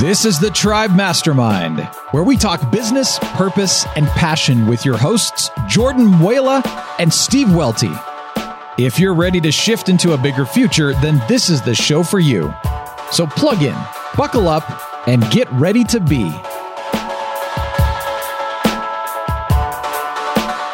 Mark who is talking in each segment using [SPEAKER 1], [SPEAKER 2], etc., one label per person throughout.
[SPEAKER 1] This is the Tribe Mastermind, where we talk business, purpose, and passion with your hosts, Jordan Muela and Steve Welty. If you're ready to shift into a bigger future, then this is the show for you. So plug in, buckle up, and get ready to be.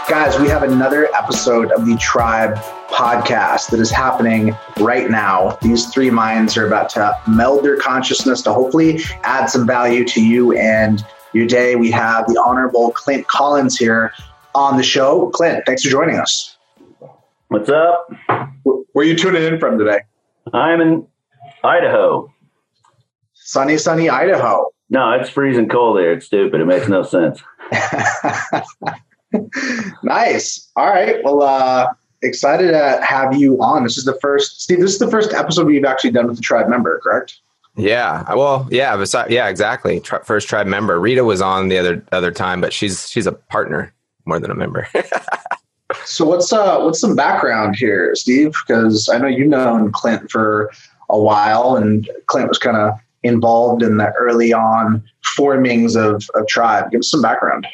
[SPEAKER 2] Guys, we have another episode of the Tribe podcast that is happening right now. These three minds are about to meld their consciousness to hopefully add some value to you and your day. We have the Honorable Clint Collins here on the show. Clint, thanks for joining us.
[SPEAKER 3] What's up?
[SPEAKER 2] Where are you tuning in from today?
[SPEAKER 3] I'm in Idaho.
[SPEAKER 2] Sunny, sunny Idaho.
[SPEAKER 3] No, it's freezing cold there. It's stupid. It makes no sense.
[SPEAKER 2] nice. All right. Well, uh, excited to have you on. This is the first, Steve. This is the first episode we've actually done with the tribe member, correct?
[SPEAKER 4] Yeah. Well, yeah. Besides, yeah, exactly. Tri- first tribe member. Rita was on the other other time, but she's she's a partner more than a member.
[SPEAKER 2] so what's uh what's some background here, Steve? Because I know you've known Clint for a while, and Clint was kind of involved in the early on formings of, of tribe. Give us some background.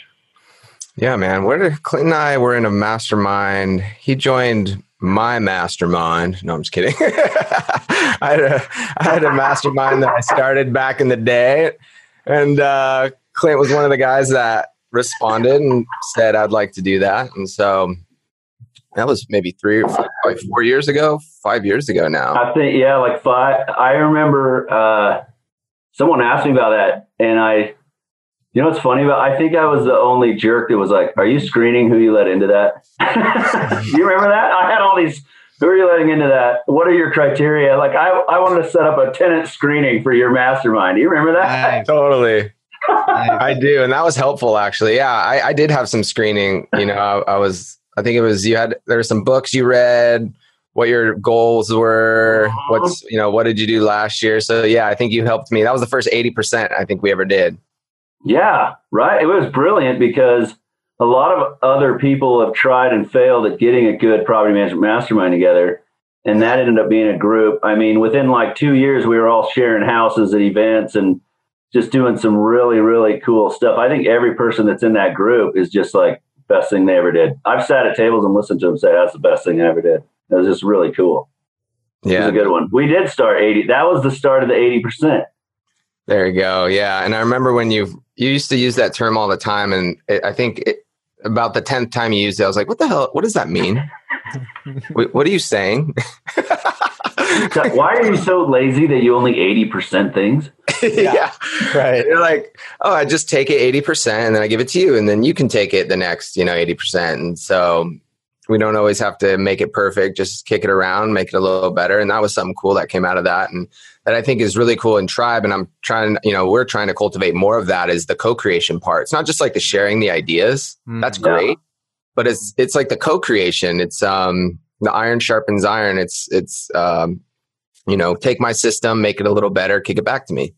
[SPEAKER 4] Yeah, man. Where did Clinton and I were in a mastermind? He joined my mastermind. No, I'm just kidding. I, had a, I had a mastermind that I started back in the day, and uh, Clint was one of the guys that responded and said, "I'd like to do that." And so that was maybe three or four, like four years ago, five years ago now.
[SPEAKER 3] I think yeah, like five. I remember uh, someone asked me about that, and I you know what's funny about? I think I was the only jerk that was like, "Are you screening who you let into that?" you remember that? I had all these. Who are you letting into that? What are your criteria? Like, I, I wanted to set up a tenant screening for your mastermind. Do you remember that?
[SPEAKER 4] Nice. Totally. I do, and that was helpful actually. Yeah, I, I did have some screening. You know, I, I was. I think it was you had there were some books you read what your goals were uh-huh. what's you know what did you do last year so yeah i think you helped me that was the first 80% i think we ever did
[SPEAKER 3] yeah, right. It was brilliant because a lot of other people have tried and failed at getting a good property management mastermind together. And that ended up being a group. I mean, within like two years, we were all sharing houses and events and just doing some really, really cool stuff. I think every person that's in that group is just like best thing they ever did. I've sat at tables and listened to them say that's the best thing I ever did. It was just really cool. Yeah. It was a good one. We did start 80. That was the start of the 80%.
[SPEAKER 4] There you go. Yeah. And I remember when you you used to use that term all the time, and it, I think it, about the tenth time you used it, I was like, "What the hell? What does that mean? what are you saying?"
[SPEAKER 3] Why are you so lazy that you only eighty percent things?
[SPEAKER 4] yeah. yeah, right. You're like, oh, I just take it eighty percent, and then I give it to you, and then you can take it the next, you know, eighty percent. And so we don't always have to make it perfect. Just kick it around, make it a little better. And that was something cool that came out of that. And that I think is really cool in tribe. And I'm trying, you know, we're trying to cultivate more of that is the co-creation part. It's not just like the sharing the ideas. Mm, That's great. Yeah. But it's, it's like the co-creation. It's, um, the iron sharpens iron. It's, it's, um, you know, take my system, make it a little better, kick it back to me.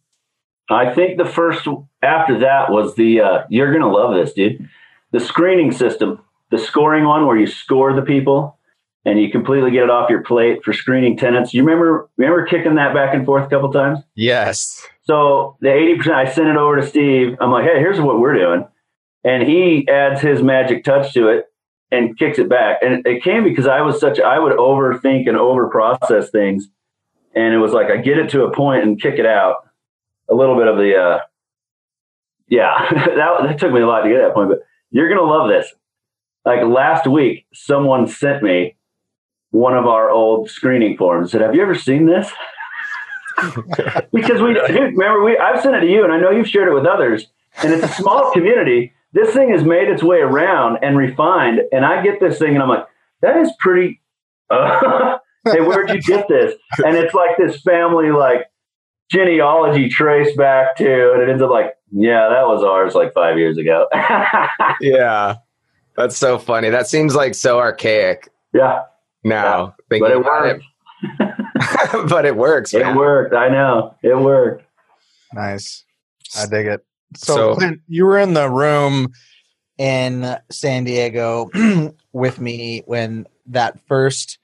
[SPEAKER 3] I think the first after that was the, uh, you're going to love this, dude. The screening system, the scoring one where you score the people and you completely get it off your plate for screening tenants. You remember remember kicking that back and forth a couple times?
[SPEAKER 4] Yes.
[SPEAKER 3] So the eighty percent, I sent it over to Steve. I'm like, hey, here's what we're doing, and he adds his magic touch to it and kicks it back. And it came because I was such I would overthink and over process things, and it was like I get it to a point and kick it out. A little bit of the, uh, yeah, that that took me a lot to get that point, but you're gonna love this. Like last week, someone sent me one of our old screening forms. Said, "Have you ever seen this?" because we dude, remember we I've sent it to you, and I know you've shared it with others. And it's a small community. This thing has made its way around and refined. And I get this thing, and I'm like, "That is pretty." Uh, hey, where'd you get this? And it's like this family like genealogy trace back to, and it ends up like, yeah, that was ours like five years ago.
[SPEAKER 4] yeah, that's so funny. That seems like so archaic.
[SPEAKER 3] Yeah,
[SPEAKER 4] now.
[SPEAKER 3] Yeah, but it worked.
[SPEAKER 4] It. but it works.
[SPEAKER 3] Man. It worked. I know it worked.
[SPEAKER 5] Nice. I dig it. So, so Clint, you were in the room in San Diego with me when that first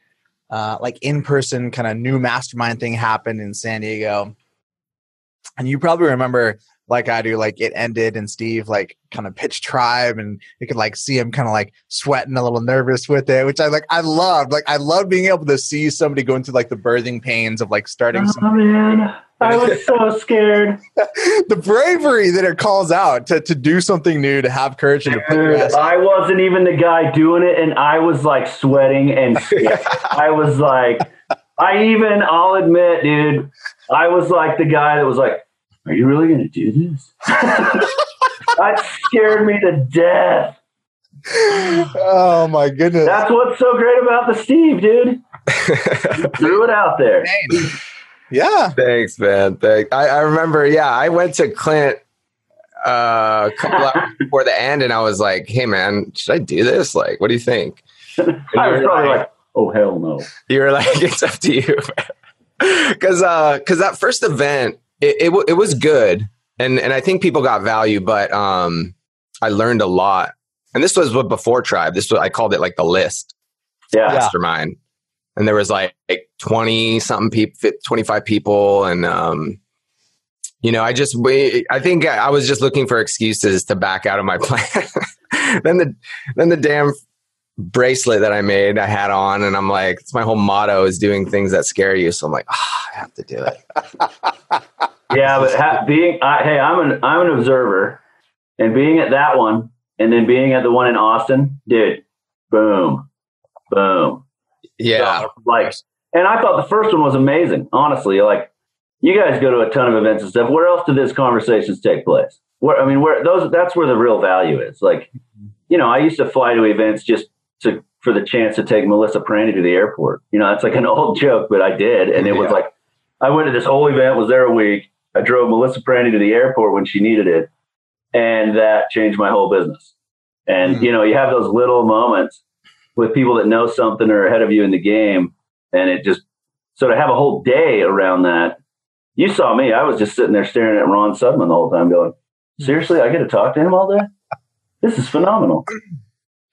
[SPEAKER 5] uh, like in person kind of new mastermind thing happened in San Diego. And you probably remember like I do, like it ended and Steve like kind of pitched tribe and you could like see him kind of like sweating a little nervous with it, which I like I loved. Like I love being able to see somebody going through like the birthing pains of like starting
[SPEAKER 3] oh, something. man. I was so scared.
[SPEAKER 5] the bravery that it calls out to, to do something new, to have courage and to put
[SPEAKER 3] I wasn't even the guy doing it, and I was like sweating and I was like, I even, I'll admit, dude, I was like the guy that was like, are you really going to do this? that scared me to death.
[SPEAKER 5] Oh my goodness.
[SPEAKER 3] That's what's so great about the Steve, dude. threw it out there.
[SPEAKER 5] Yeah.
[SPEAKER 4] Thanks, man. Thanks. I, I remember, yeah, I went to Clint uh, a couple hours before the end and I was like, hey, man, should I do this? Like, what do you think?
[SPEAKER 3] I was probably like, like, oh, hell no.
[SPEAKER 4] You were like, it's up to you. Because uh, cause that first event, it, it, it was good, and and I think people got value, but um, I learned a lot. And this was what before Tribe. This was I called it like the list,
[SPEAKER 3] yeah,
[SPEAKER 4] mastermind. And there was like, like twenty something people, twenty five people, and um, you know, I just I think I was just looking for excuses to back out of my plan. then the then the damn bracelet that I made, I had on, and I'm like, it's my whole motto is doing things that scare you. So I'm like, oh, I have to do it.
[SPEAKER 3] yeah, but ha- being, I, hey, I'm an I'm an observer, and being at that one, and then being at the one in Austin, dude, boom, boom,
[SPEAKER 4] yeah,
[SPEAKER 3] so, like, and I thought the first one was amazing. Honestly, like, you guys go to a ton of events and stuff. Where else do these conversations take place? Where I mean, where those that's where the real value is. Like, you know, I used to fly to events just to for the chance to take Melissa Prandi to the airport. You know, it's like an old joke, but I did, and it yeah. was like I went to this whole event, was there a week. I drove Melissa Prandi to the airport when she needed it, and that changed my whole business. And mm you know, you have those little moments with people that know something or ahead of you in the game, and it just so to have a whole day around that. You saw me; I was just sitting there staring at Ron Sudman the whole time, going, "Seriously, I get to talk to him all day. This is phenomenal."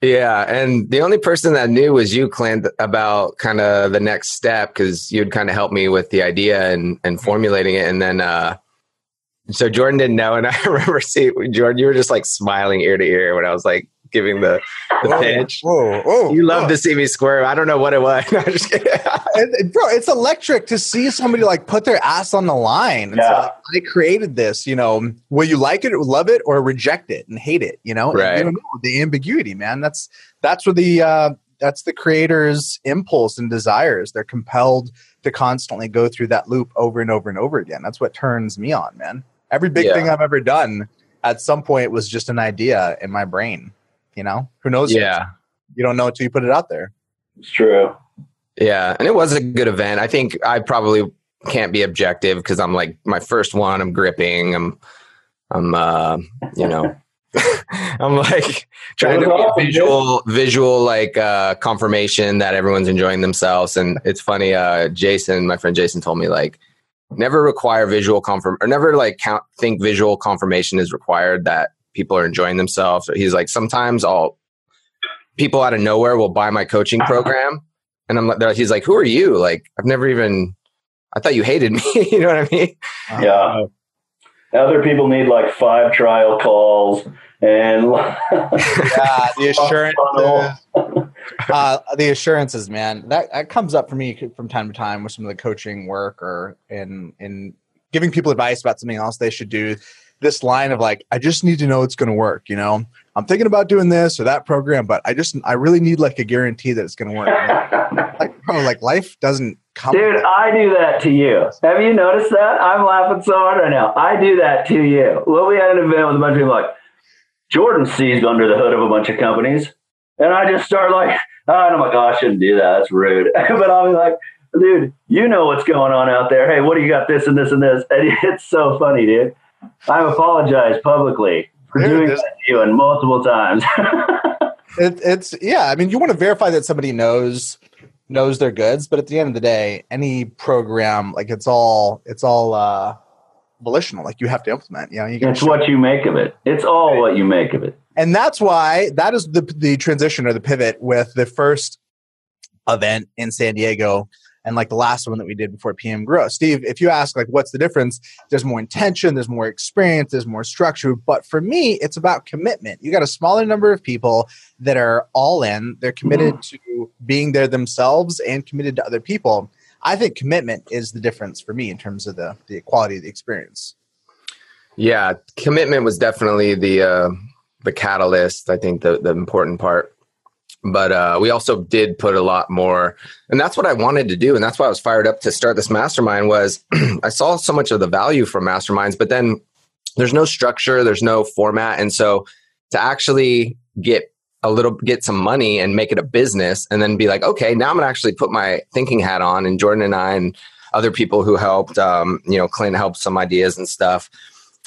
[SPEAKER 4] Yeah, and the only person that knew was you, Clint, about kind of the next step because you'd kind of help me with the idea and and formulating it, and then uh, so Jordan didn't know, and I remember seeing Jordan, you were just like smiling ear to ear when I was like giving the, the whoa, pitch.
[SPEAKER 5] Whoa, whoa,
[SPEAKER 4] you love to see me squirm. I don't know what it was. No,
[SPEAKER 5] it, bro, it's electric to see somebody like put their ass on the line. And yeah. like, I created this, you know, will you like it, love it, or reject it and hate it? You know,
[SPEAKER 4] right.
[SPEAKER 5] You know, the ambiguity, man. That's that's where the uh, that's the creator's impulse and desires. They're compelled to constantly go through that loop over and over and over again. That's what turns me on, man. Every big yeah. thing I've ever done at some point was just an idea in my brain. You know, who knows?
[SPEAKER 4] Yeah.
[SPEAKER 5] You don't know until you put it out there.
[SPEAKER 3] It's true.
[SPEAKER 4] Yeah. And it was a good event. I think I probably can't be objective because I'm like my first one, I'm gripping. I'm, I'm, uh, you know, I'm like trying to get visual, visual like uh, confirmation that everyone's enjoying themselves. And it's funny. Uh, Jason, my friend Jason, told me like never require visual confirm or never like count think visual confirmation is required that people are enjoying themselves. He's like, sometimes I'll people out of nowhere will buy my coaching program, and I'm like, he's like, who are you? Like, I've never even. I thought you hated me. you know what I mean?
[SPEAKER 3] Yeah. Other people need like five trial calls and
[SPEAKER 5] yeah, the assurances, uh, the assurances, man, that, that comes up for me from time to time with some of the coaching work or in in giving people advice about something else they should do this line of like, I just need to know it's going to work. You know, I'm thinking about doing this or that program, but I just, I really need like a guarantee that it's going to work. like, bro, like life doesn't come.
[SPEAKER 3] Dude, I do that to you. Have you noticed that? I'm laughing so hard right now. I do that to you. Well, we had an event with a bunch of people like, Jordan sees under the hood of a bunch of companies. And I just start like, oh, my oh, I shouldn't do that. That's rude. but I'll be like, dude, you know what's going on out there. Hey, what do you got this and this and this? And it's so funny, dude. I've apologized publicly for Dude, doing that to you and multiple times.
[SPEAKER 5] it, it's yeah. I mean, you want to verify that somebody knows knows their goods, but at the end of the day, any program like it's all it's all uh, volitional. Like you have to implement. You know, you
[SPEAKER 3] it's what you make of it. It's all right. what you make of it.
[SPEAKER 5] And that's why that is the the transition or the pivot with the first event in San Diego and like the last one that we did before PM Grow. Steve, if you ask like what's the difference, there's more intention, there's more experience, there's more structure. But for me, it's about commitment. You got a smaller number of people that are all in, they're committed mm-hmm. to being there themselves and committed to other people. I think commitment is the difference for me in terms of the the quality of the experience.
[SPEAKER 4] Yeah, commitment was definitely the uh, the catalyst. I think the the important part but uh, we also did put a lot more and that's what i wanted to do and that's why i was fired up to start this mastermind was i saw so much of the value from masterminds but then there's no structure there's no format and so to actually get a little get some money and make it a business and then be like okay now i'm gonna actually put my thinking hat on and jordan and i and other people who helped um, you know clint helped some ideas and stuff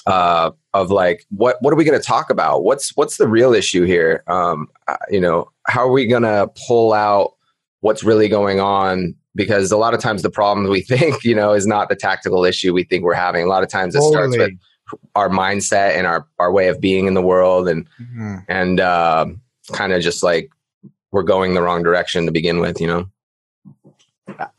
[SPEAKER 4] uh, of like what what are we going to talk about? What's what's the real issue here? Um, uh, you know how are we going to pull out what's really going on? Because a lot of times the problem we think you know is not the tactical issue we think we're having. A lot of times it totally. starts with our mindset and our our way of being in the world and mm-hmm. and uh, kind of just like we're going the wrong direction to begin with you know?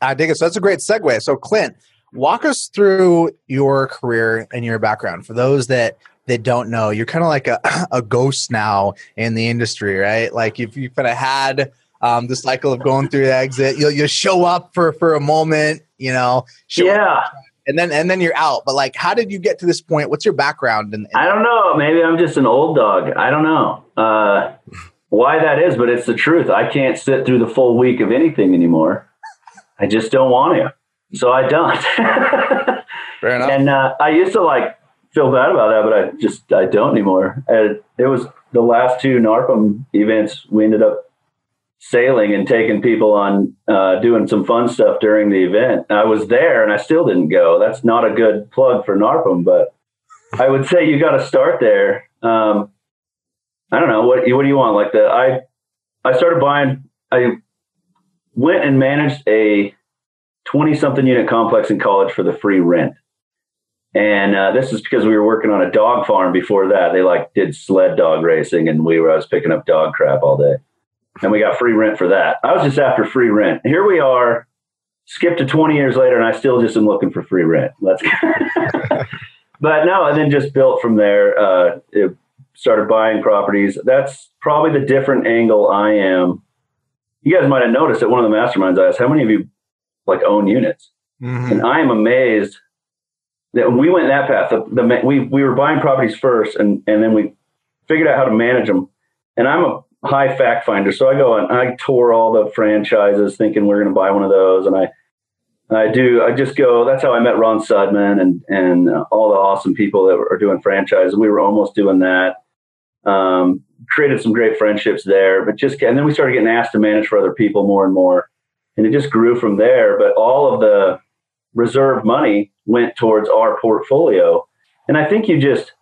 [SPEAKER 5] I dig it. So that's a great segue. So clint walk us through your career and your background. For those that that don't know, you're kind of like a, a ghost now in the industry, right? Like if you've kind of had um, the cycle of going through the exit, you'll you'll show up for for a moment, you know,
[SPEAKER 3] yeah,
[SPEAKER 5] up, and then and then you're out. But like, how did you get to this point? What's your background?
[SPEAKER 3] And I don't know. Maybe I'm just an old dog. I don't know uh, why that is, but it's the truth. I can't sit through the full week of anything anymore. I just don't want to, so I don't. Fair enough. And uh, I used to like feel bad about that, but I just I don't anymore. And it was the last two NARPM events. We ended up sailing and taking people on uh, doing some fun stuff during the event. I was there and I still didn't go. That's not a good plug for NARPM, but I would say you got to start there. Um, I don't know what what do you want? Like the I I started buying. I went and managed a twenty something unit complex in college for the free rent. And uh, this is because we were working on a dog farm before that. They like did sled dog racing, and we were I was picking up dog crap all day, and we got free rent for that. I was just after free rent. Here we are, skip to 20 years later, and I still just am looking for free rent. Let's. but no, and then just built from there. Uh, started buying properties. That's probably the different angle I am. You guys might have noticed at one of the masterminds I asked, "How many of you like own units?" Mm-hmm. And I am amazed that we went that path. The, the, we we were buying properties first, and and then we figured out how to manage them. And I'm a high fact finder, so I go and I tour all the franchises, thinking we're going to buy one of those, and I I do. I just go. That's how I met Ron Sudman and and uh, all the awesome people that are doing franchise. We were almost doing that. Um, created some great friendships there, but just and then we started getting asked to manage for other people more and more, and it just grew from there. But all of the reserve money went towards our portfolio. And I think you just,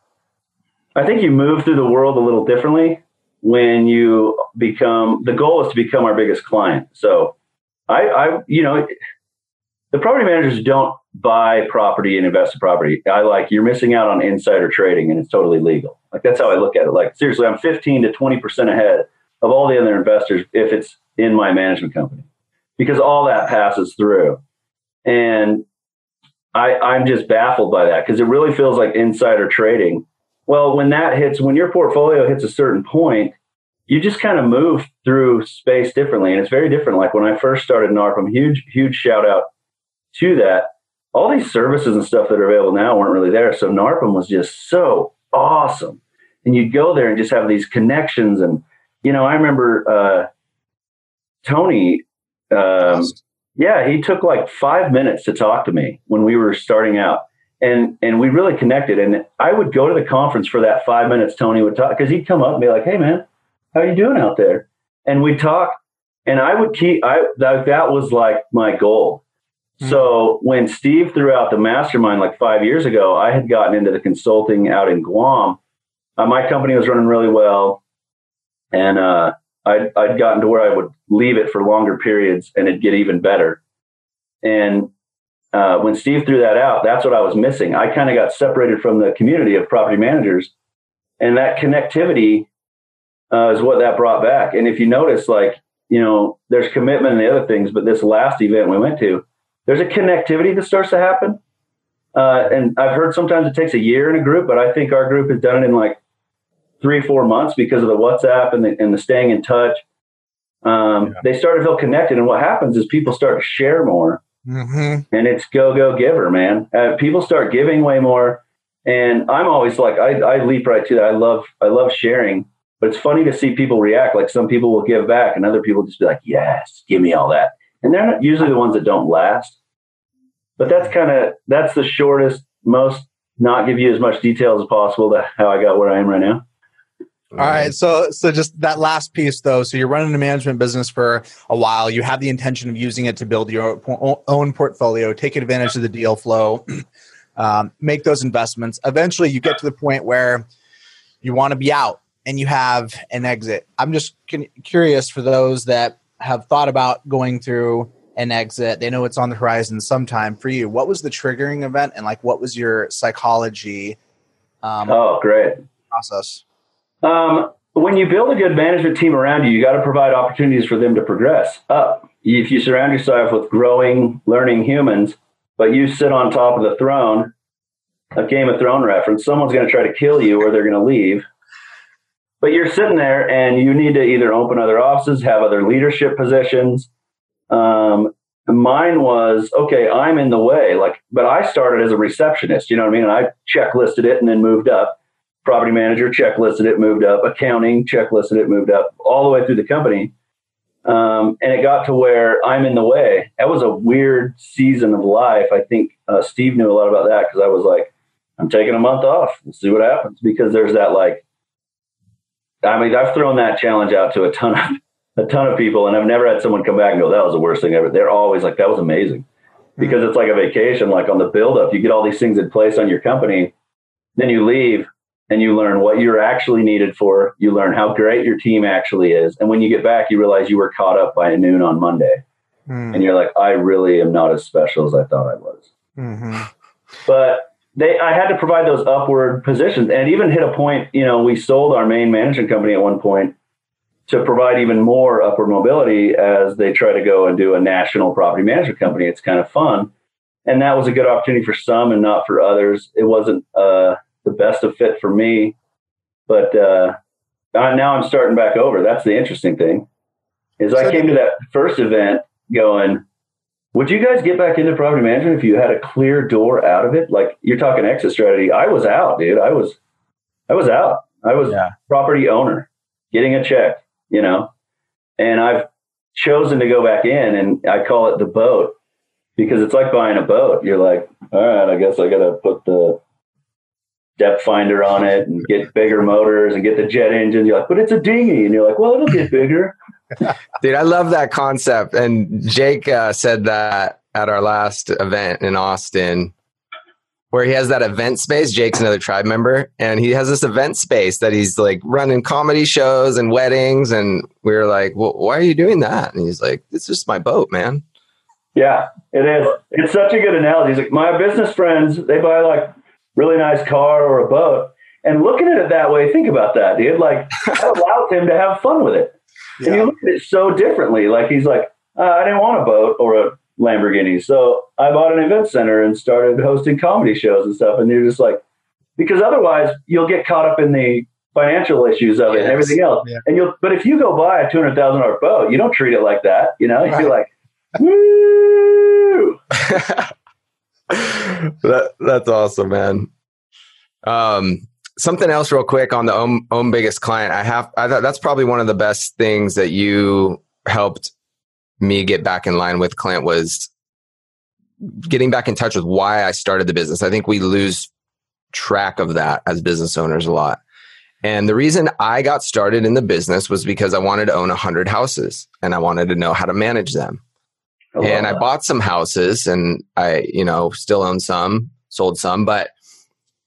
[SPEAKER 3] I think you move through the world a little differently when you become, the goal is to become our biggest client. So I, I, you know, the property managers don't buy property and invest in property. I like, you're missing out on insider trading and it's totally legal. Like that's how I look at it. Like seriously, I'm 15 to 20% ahead of all the other investors if it's in my management company because all that passes through. And I, I'm just baffled by that because it really feels like insider trading. Well, when that hits, when your portfolio hits a certain point, you just kind of move through space differently. And it's very different. Like when I first started NARPM, huge, huge shout out to that. All these services and stuff that are available now weren't really there. So NARPM was just so awesome. And you'd go there and just have these connections. And, you know, I remember uh, Tony um, yeah, he took like five minutes to talk to me when we were starting out. And and we really connected. And I would go to the conference for that five minutes Tony would talk because he'd come up and be like, Hey man, how are you doing out there? And we'd talk and I would keep I that, that was like my goal. Mm-hmm. So when Steve threw out the mastermind like five years ago, I had gotten into the consulting out in Guam. Uh, my company was running really well. And uh I'd, I'd gotten to where I would leave it for longer periods and it'd get even better. And uh, when Steve threw that out, that's what I was missing. I kind of got separated from the community of property managers, and that connectivity uh, is what that brought back. And if you notice, like you know, there's commitment and the other things, but this last event we went to, there's a connectivity that starts to happen. Uh, and I've heard sometimes it takes a year in a group, but I think our group has done it in like three, four months because of the WhatsApp and the, and the staying in touch. Um, yeah. They start to feel connected. And what happens is people start to share more. Mm-hmm. And it's go, go, giver, man. Uh, people start giving way more. And I'm always like, I, I leap right to that. I love, I love sharing. But it's funny to see people react. Like some people will give back, and other people just be like, "Yes, give me all that." And they're not usually the ones that don't last. But that's kind of that's the shortest, most not give you as much detail as possible to how I got where I am right now.
[SPEAKER 5] All right, so so just that last piece though. So you're running a management business for a while. You have the intention of using it to build your own portfolio, take advantage of the deal flow, um, make those investments. Eventually, you get to the point where you want to be out and you have an exit. I'm just curious for those that have thought about going through an exit. They know it's on the horizon sometime for you. What was the triggering event, and like what was your psychology?
[SPEAKER 3] Um, oh, great
[SPEAKER 5] process.
[SPEAKER 3] Um, when you build a good management team around you, you got to provide opportunities for them to progress up. If you surround yourself with growing, learning humans, but you sit on top of the throne, a Game of Thrones reference, someone's going to try to kill you or they're going to leave. But you're sitting there and you need to either open other offices, have other leadership positions. Um, mine was okay, I'm in the way. Like, but I started as a receptionist, you know what I mean? And I checklisted it and then moved up property manager, checklisted it, moved up, accounting, checklisted it, moved up, all the way through the company. Um, and it got to where I'm in the way. That was a weird season of life. I think uh, Steve knew a lot about that because I was like, I'm taking a month off. We'll see what happens because there's that like, I mean, I've thrown that challenge out to a ton of a ton of people, and I've never had someone come back and go, "That was the worst thing ever." They're always like, "That was amazing," because it's like a vacation. Like on the build up, you get all these things in place on your company, then you leave, and you learn what you're actually needed for. You learn how great your team actually is. And when you get back, you realize you were caught up by noon on Monday. Mm. And you're like, I really am not as special as I thought I was. Mm-hmm. But they, I had to provide those upward positions and even hit a point, you know, we sold our main management company at one point to provide even more upward mobility as they try to go and do a national property management company. It's kind of fun. And that was a good opportunity for some and not for others. It wasn't, uh, the best of fit for me. But uh, now I'm starting back over. That's the interesting thing. Is I came to that first event going, would you guys get back into property management if you had a clear door out of it? Like you're talking exit strategy. I was out, dude. I was, I was out. I was yeah. property owner, getting a check, you know, and I've chosen to go back in, and I call it the boat because it's like buying a boat. You're like, all right, I guess I got to put the depth finder on it and get bigger motors and get the jet engine. You're like, but it's a dinghy. And you're like, well, it'll get bigger.
[SPEAKER 4] Dude, I love that concept. And Jake uh, said that at our last event in Austin, where he has that event space. Jake's another tribe member, and he has this event space that he's like running comedy shows and weddings. And we were like, well, why are you doing that? And he's like, it's just my boat, man.
[SPEAKER 3] Yeah, it is. It's such a good analogy. He's like, my business friends, they buy like really nice car or a boat. And looking at it that way, think about that, dude. Like that allows him to have fun with it. Yeah. And you look at it so differently. Like he's like, uh, I didn't want a boat or a Lamborghini, so I bought an event center and started hosting comedy shows and stuff. And you're just like, because otherwise you'll get caught up in the financial issues of it and everything else. Yeah. And you'll, but if you go buy a two hundred thousand dollar boat, you don't treat it like that. You know, right. you're like, woo.
[SPEAKER 4] that, that's awesome, man. Um, something else, real quick, on the own, own biggest client. I have. I thought that's probably one of the best things that you helped me get back in line with Clint was getting back in touch with why I started the business. I think we lose track of that as business owners a lot. And the reason I got started in the business was because I wanted to own 100 houses and I wanted to know how to manage them and. I bought some houses and I, you know, still own some, sold some, but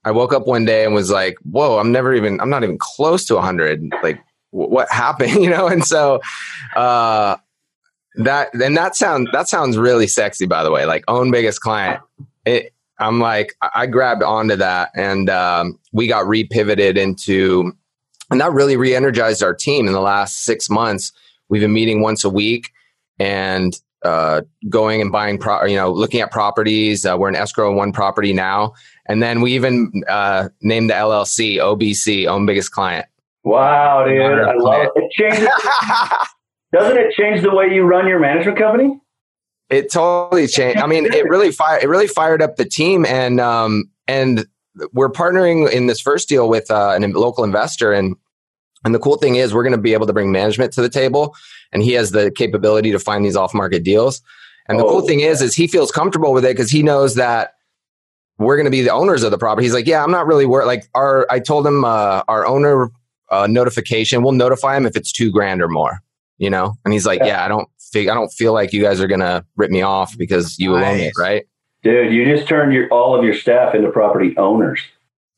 [SPEAKER 4] I woke up one day and was like, whoa, I'm never even, I'm not even close to 100. Like, w- what happened, you know? And so, uh, that, and that sound, that sounds really sexy, by the way, like own biggest client. It, I'm like, I grabbed onto that and, um, we got repivoted into, and that really re energized our team in the last six months we've been meeting once a week and uh, going and buying, pro- you know, looking at properties. Uh, we're in escrow on one property now, and then we even uh, named the LLC OBC, own biggest client.
[SPEAKER 3] Wow, dude, I love it. It changes. doesn't it change the way you run your management company?
[SPEAKER 4] It totally changed. I mean, it really fired. It really fired up the team, and um, and we're partnering in this first deal with uh, an local investor, and and the cool thing is we're going to be able to bring management to the table and he has the capability to find these off market deals. And the oh, cool thing is, is he feels comfortable with it because he knows that we're going to be the owners of the property. He's like, yeah, I'm not really worried. Like our, I told him uh, our owner uh, notification, we'll notify him if it's two grand or more, you know? And he's like, yeah, yeah I don't fig- I don't feel like you guys are going to rip me off because you nice. own it. Right.
[SPEAKER 3] Dude, you just turned your, all of your staff into property owners.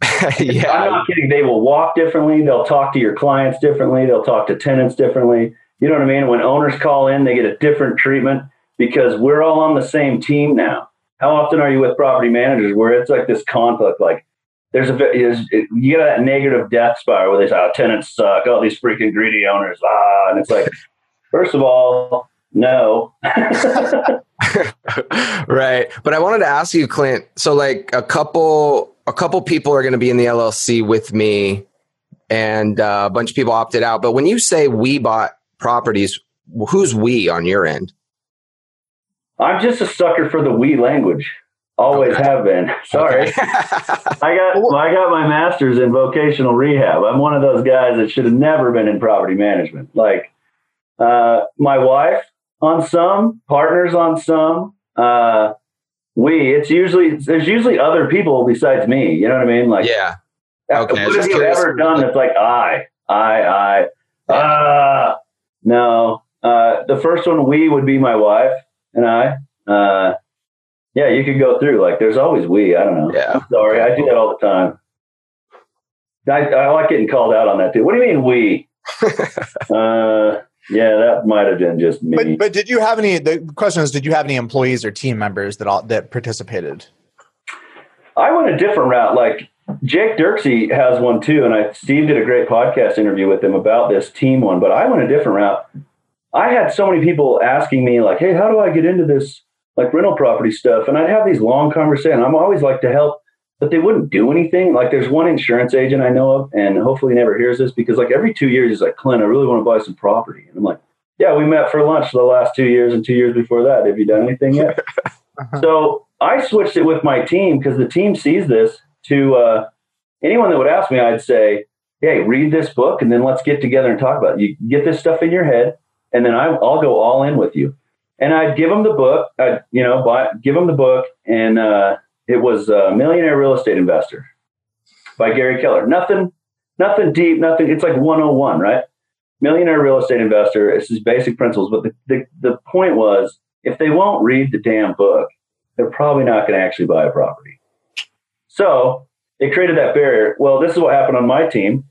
[SPEAKER 3] yeah. I'm not kidding. They will walk differently. They'll talk to your clients differently. They'll talk to tenants differently. You know what I mean? When owners call in, they get a different treatment because we're all on the same team now. How often are you with property managers where it's like this conflict? Like there's a bit, you get that negative death spiral where they say, oh, tenants suck, all oh, these freaking greedy owners, ah. And it's like, first of all, no.
[SPEAKER 4] right. But I wanted to ask you, Clint. So, like a couple, a couple people are going to be in the LLC with me, and uh, a bunch of people opted out. But when you say we bought properties, who's we on your end?
[SPEAKER 3] I'm just a sucker for the we language. Always okay. have been. Sorry. Okay. I got I got my master's in vocational rehab. I'm one of those guys that should have never been in property management. Like uh, my wife on some, partners on some. Uh, we, it's usually there's usually other people besides me. You know what I mean? Like
[SPEAKER 4] yeah.
[SPEAKER 3] Okay. What have you ever done that's like I, I, I, ah? Uh, no, uh, the first one we would be my wife and I. Uh, yeah, you could go through like there's always we. I don't know.
[SPEAKER 4] Yeah.
[SPEAKER 3] I'm sorry, I do that all the time. I, I like getting called out on that too. What do you mean we? uh, yeah, that might have been just me.
[SPEAKER 5] But, but did you have any? The question is, did you have any employees or team members that all that participated?
[SPEAKER 3] I went a different route. Like Jake Dirksey has one too, and I Steve did a great podcast interview with him about this team one. But I went a different route. I had so many people asking me like, "Hey, how do I get into this like rental property stuff?" And I'd have these long conversations. I'm always like to help, but they wouldn't do anything. Like, there's one insurance agent I know of, and hopefully he never hears this because like every two years he's like, "Clint, I really want to buy some property," and I'm like, "Yeah, we met for lunch the last two years and two years before that. Have you done anything yet?" so I switched it with my team because the team sees this to uh, anyone that would ask me, I'd say, hey, read this book and then let's get together and talk about it. You get this stuff in your head, and then I, will go all in with you. And I'd give them the book, I'd, you know, buy, give them the book, and uh, it was a Millionaire Real Estate Investor by Gary Keller. Nothing, nothing deep, nothing. It's like 101, right? Millionaire Real Estate Investor. It's his basic principles. But the, the, the point was, if they won't read the damn book, they're probably not going to actually buy a property. So it created that barrier. Well, this is what happened on my team.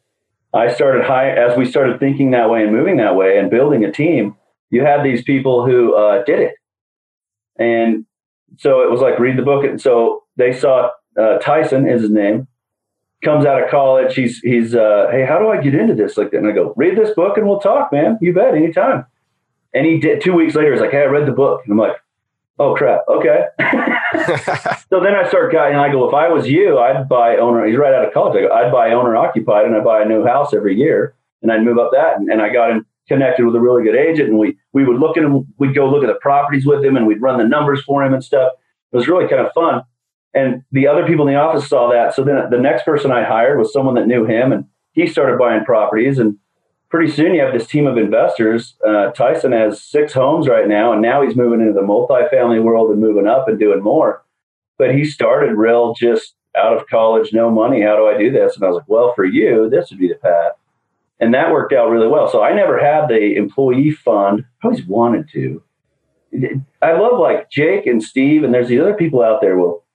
[SPEAKER 3] I started high as we started thinking that way and moving that way and building a team. You had these people who uh, did it, and so it was like read the book. And so they saw uh, Tyson is his name comes out of college. He's he's uh, hey, how do I get into this like that? And I go read this book and we'll talk, man. You bet, anytime. And he did. Two weeks later, he's like, hey, I read the book, and I'm like, oh crap, okay. so then I start guiding. I go, if I was you, I'd buy owner. He's right out of college. I go, I'd buy owner occupied, and I'd buy a new house every year, and I'd move up that. And, and I got him connected with a really good agent, and we we would look at him. We'd go look at the properties with him, and we'd run the numbers for him and stuff. It was really kind of fun. And the other people in the office saw that. So then the next person I hired was someone that knew him, and he started buying properties. And pretty soon you have this team of investors. Uh, Tyson has six homes right now, and now he's moving into the multifamily world and moving up and doing more. But he started real just out of college, no money. How do I do this? And I was like, well, for you, this would be the path. And that worked out really well. So I never had the employee fund. I always wanted to. I love like Jake and Steve, and there's these other people out there. Well,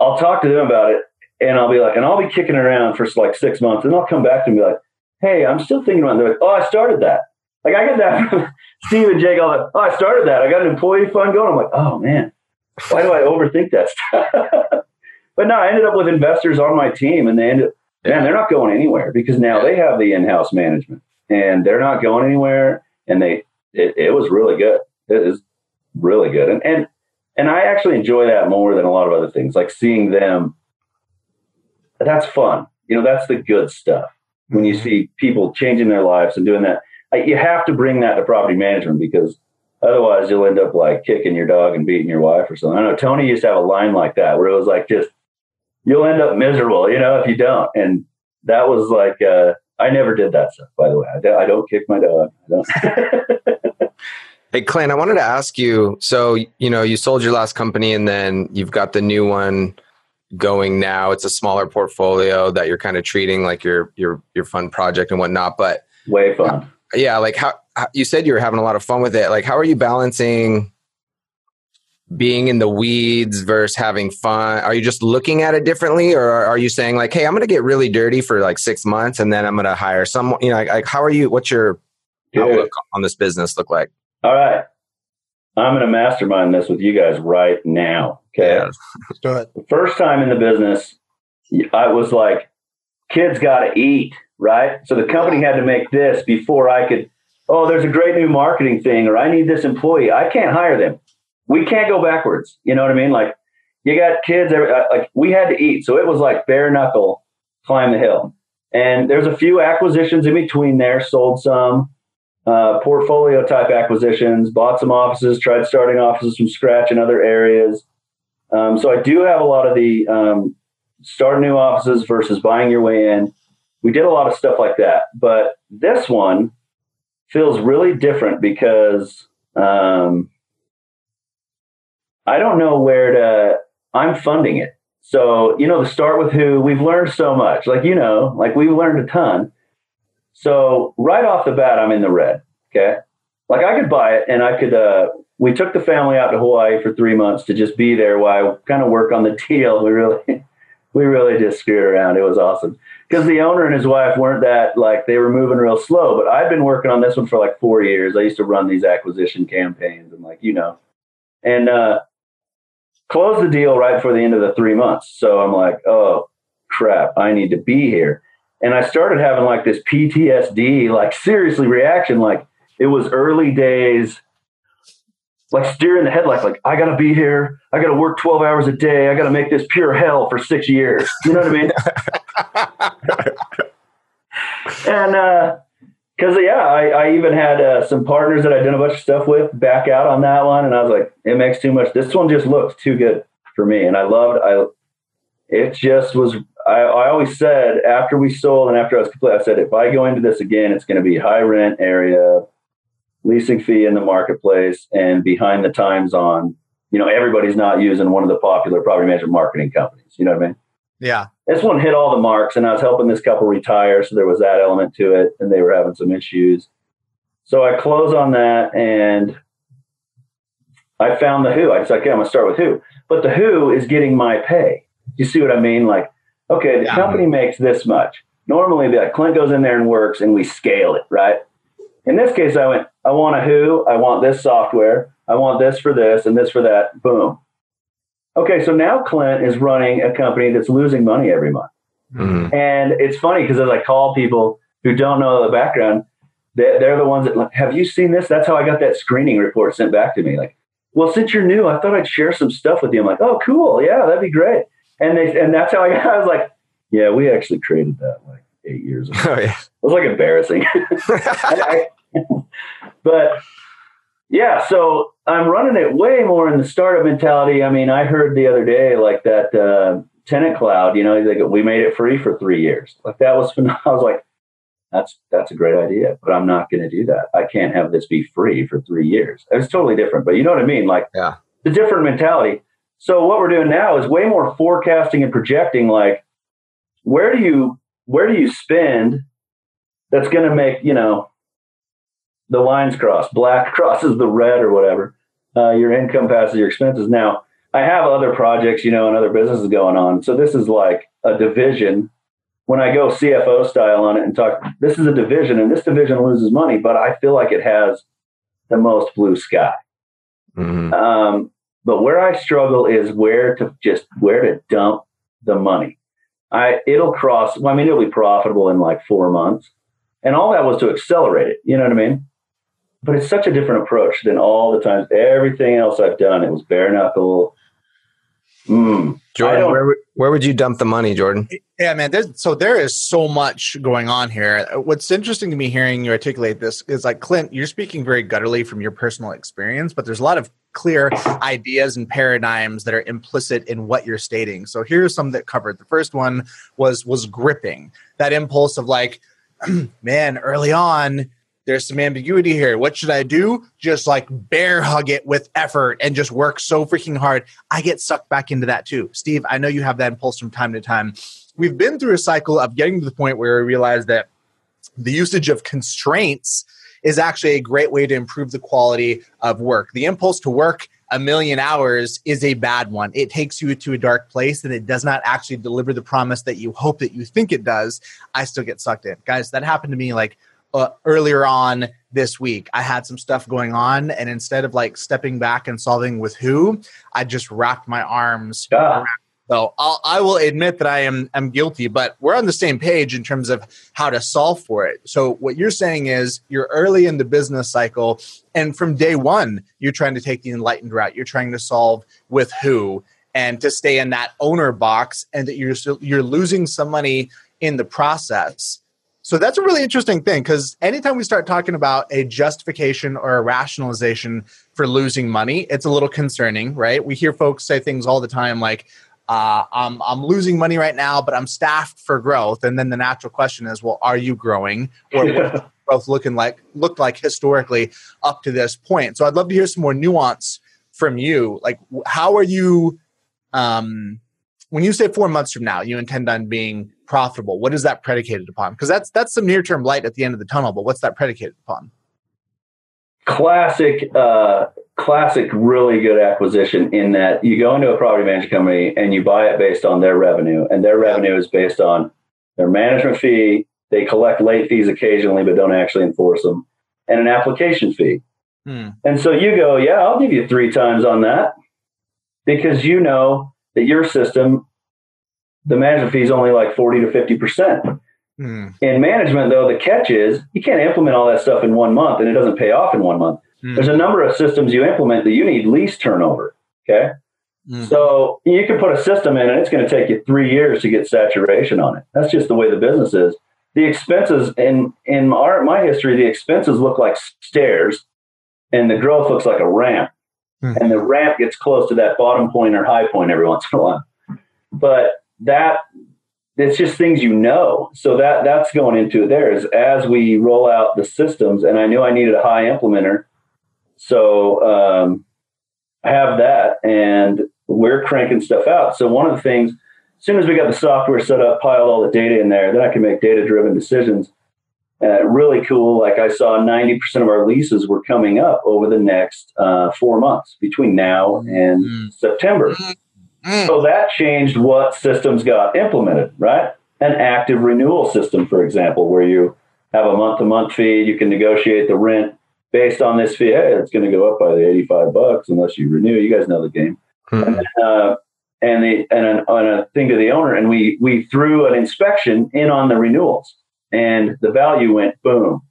[SPEAKER 3] I'll talk to them about it, and I'll be like, and I'll be kicking around for like six months, and I'll come back to them and be like, hey, I'm still thinking about it. They're like, oh, I started that. Like I get that from Steve and Jake all the oh, I started that. I got an employee fund going. I'm like, oh man, why do I overthink that stuff? but no, I ended up with investors on my team and they ended man, they're not going anywhere because now they have the in-house management and they're not going anywhere and they it, it was really good. It is really good. And, and, and I actually enjoy that more than a lot of other things, like seeing them. That's fun. You know, that's the good stuff. When you mm-hmm. see people changing their lives and doing that, you have to bring that to property management because otherwise you'll end up like kicking your dog and beating your wife or something. I know Tony used to have a line like that where it was like just you'll end up miserable, you know, if you don't. And that was like uh, I never did that stuff, by the way. I, I don't kick my dog.
[SPEAKER 4] hey, Clint, I wanted to ask you. So, you know, you sold your last company, and then you've got the new one going now. It's a smaller portfolio that you're kind of treating like your your your fun project and whatnot. But
[SPEAKER 3] way fun.
[SPEAKER 4] Yeah, like how, how you said you were having a lot of fun with it. Like, how are you balancing? Being in the weeds versus having fun? Are you just looking at it differently, or are you saying like, "Hey, I'm going to get really dirty for like six months, and then I'm going to hire someone"? You know, like, like, how are you? What's your outlook on this business look like?
[SPEAKER 3] All right, I'm going to mastermind this with you guys right now. Okay, yeah. do it. The first time in the business, I was like, "Kids got to eat." Right, so the company had to make this before I could. Oh, there's a great new marketing thing, or I need this employee. I can't hire them we can't go backwards. You know what I mean? Like you got kids, uh, like we had to eat. So it was like bare knuckle climb the hill. And there's a few acquisitions in between there, sold some uh, portfolio type acquisitions, bought some offices, tried starting offices from scratch in other areas. Um, so I do have a lot of the um, start new offices versus buying your way in. We did a lot of stuff like that. But this one feels really different because um, I don't know where to, I'm funding it. So, you know, to start with who, we've learned so much. Like, you know, like we've learned a ton. So, right off the bat, I'm in the red. Okay. Like, I could buy it and I could, uh, we took the family out to Hawaii for three months to just be there while I kind of work on the deal. We really, we really just screwed around. It was awesome because the owner and his wife weren't that like they were moving real slow. But I've been working on this one for like four years. I used to run these acquisition campaigns and like you know, and uh, closed the deal right before the end of the three months. So I'm like, oh crap, I need to be here. And I started having like this PTSD, like seriously reaction, like it was early days, like steering the headlights, like I gotta be here, I gotta work 12 hours a day, I gotta make this pure hell for six years. You know what I mean? and uh because yeah, I, I, even had uh, some partners that I did a bunch of stuff with back out on that one, and I was like, it makes too much. This one just looks too good for me, and I loved. I it just was. I, I always said after we sold and after I was complete, I said if I go into this again, it's going to be high rent area, leasing fee in the marketplace, and behind the times on. You know, everybody's not using one of the popular property management marketing companies. You know what I mean?
[SPEAKER 5] Yeah.
[SPEAKER 3] This one hit all the marks, and I was helping this couple retire, so there was that element to it, and they were having some issues. So I close on that, and I found the Who. I said, okay, I'm gonna start with Who, but the Who is getting my pay. You see what I mean? Like, okay, the yeah. company makes this much. Normally, like Clint goes in there and works, and we scale it, right? In this case, I went, I want a Who, I want this software, I want this for this, and this for that. Boom. Okay, so now Clint is running a company that's losing money every month. Mm-hmm. And it's funny because as I call people who don't know the background, they're, they're the ones that like, have you seen this? That's how I got that screening report sent back to me. Like, well, since you're new, I thought I'd share some stuff with you. I'm like, oh, cool, yeah, that'd be great. And they and that's how I, got, I was like, yeah, we actually created that like eight years ago. Oh yeah, it was like embarrassing. I, but yeah, so I'm running it way more in the startup mentality. I mean, I heard the other day like that uh, tenant cloud. You know, like we made it free for three years. Like that was. Phenomenal. I was like, that's that's a great idea, but I'm not going to do that. I can't have this be free for three years. It's totally different, but you know what I mean? Like,
[SPEAKER 4] yeah,
[SPEAKER 3] the different mentality. So what we're doing now is way more forecasting and projecting. Like, where do you where do you spend? That's going to make you know the lines cross. Black crosses the red or whatever. Uh, your income passes your expenses. Now, I have other projects, you know, and other businesses going on. So this is like a division. When I go CFO style on it and talk, this is a division, and this division loses money, but I feel like it has the most blue sky. Mm-hmm. Um, but where I struggle is where to just where to dump the money. I it'll cross. Well, I mean, it'll be profitable in like four months, and all that was to accelerate it. You know what I mean? But it's such a different approach than all the times everything else I've done. It was bare knuckle.
[SPEAKER 4] Mm. Jordan, where would, where would you dump the money, Jordan?
[SPEAKER 5] Yeah, man. There's, so there is so much going on here. What's interesting to me hearing you articulate this is like Clint, you're speaking very gutturally from your personal experience, but there's a lot of clear ideas and paradigms that are implicit in what you're stating. So here's some that covered. The first one was was gripping that impulse of like, man, early on there's some ambiguity here. What should I do? Just like bear hug it with effort and just work so freaking hard. I get sucked back into that too. Steve, I know you have that impulse from time to time. We've been through a cycle of getting to the point where we realize that the usage of constraints is actually a great way to improve the quality of work. The impulse to work a million hours is a bad one. It takes you to a dark place and it does not actually deliver the promise that you hope that you think it does. I still get sucked in. Guys, that happened to me like uh, earlier on this week. I had some stuff going on, and instead of like stepping back and solving with who, I just wrapped my arms. Yeah. So I'll, I will admit that I am am guilty, but we're on the same page in terms of how to solve for it. So what you're saying is you're early in the business cycle, and from day one you're trying to take the enlightened route. You're trying to solve with who and to stay in that owner box, and that you're still, you're losing some money in the process so that's a really interesting thing because anytime we start talking about a justification or a rationalization for losing money, it's a little concerning, right? We hear folks say things all the time like, uh, I'm, I'm losing money right now, but I'm staffed for growth. And then the natural question is, well, are you growing? Or what growth looking like looked like historically up to this point? So I'd love to hear some more nuance from you. Like, how are you? Um, when you say four months from now, you intend on being profitable. What is that predicated upon? Because that's that's some near term light at the end of the tunnel. But what's that predicated upon?
[SPEAKER 3] Classic, uh, classic, really good acquisition in that you go into a property management company and you buy it based on their revenue, and their revenue is based on their management fee. They collect late fees occasionally, but don't actually enforce them, and an application fee. Hmm. And so you go, yeah, I'll give you three times on that because you know that your system, the management fee is only like 40 to 50%. Hmm. In management, though, the catch is you can't implement all that stuff in one month and it doesn't pay off in one month. Hmm. There's a number of systems you implement that you need lease turnover. Okay. Hmm. So you can put a system in and it's going to take you three years to get saturation on it. That's just the way the business is. The expenses in in our my history, the expenses look like stairs and the growth looks like a ramp. Mm-hmm. And the ramp gets close to that bottom point or high point every once in a while. But that it's just things you know. So that that's going into it there is as we roll out the systems, and I knew I needed a high implementer. So um, I have that and we're cranking stuff out. So one of the things, as soon as we got the software set up, piled all the data in there, then I can make data driven decisions uh, really cool. Like I saw 90% of our leases were coming up over the next uh, four months between now and mm. September. Mm. So that changed what systems got implemented, right? An active renewal system, for example, where you have a month to month fee, you can negotiate the rent based on this fee. Hey, it's going to go up by the 85 bucks unless you renew. You guys know the game. Mm. And, then, uh, and the and an, on a thing to the owner, and we we threw an inspection in on the renewals and the value went boom.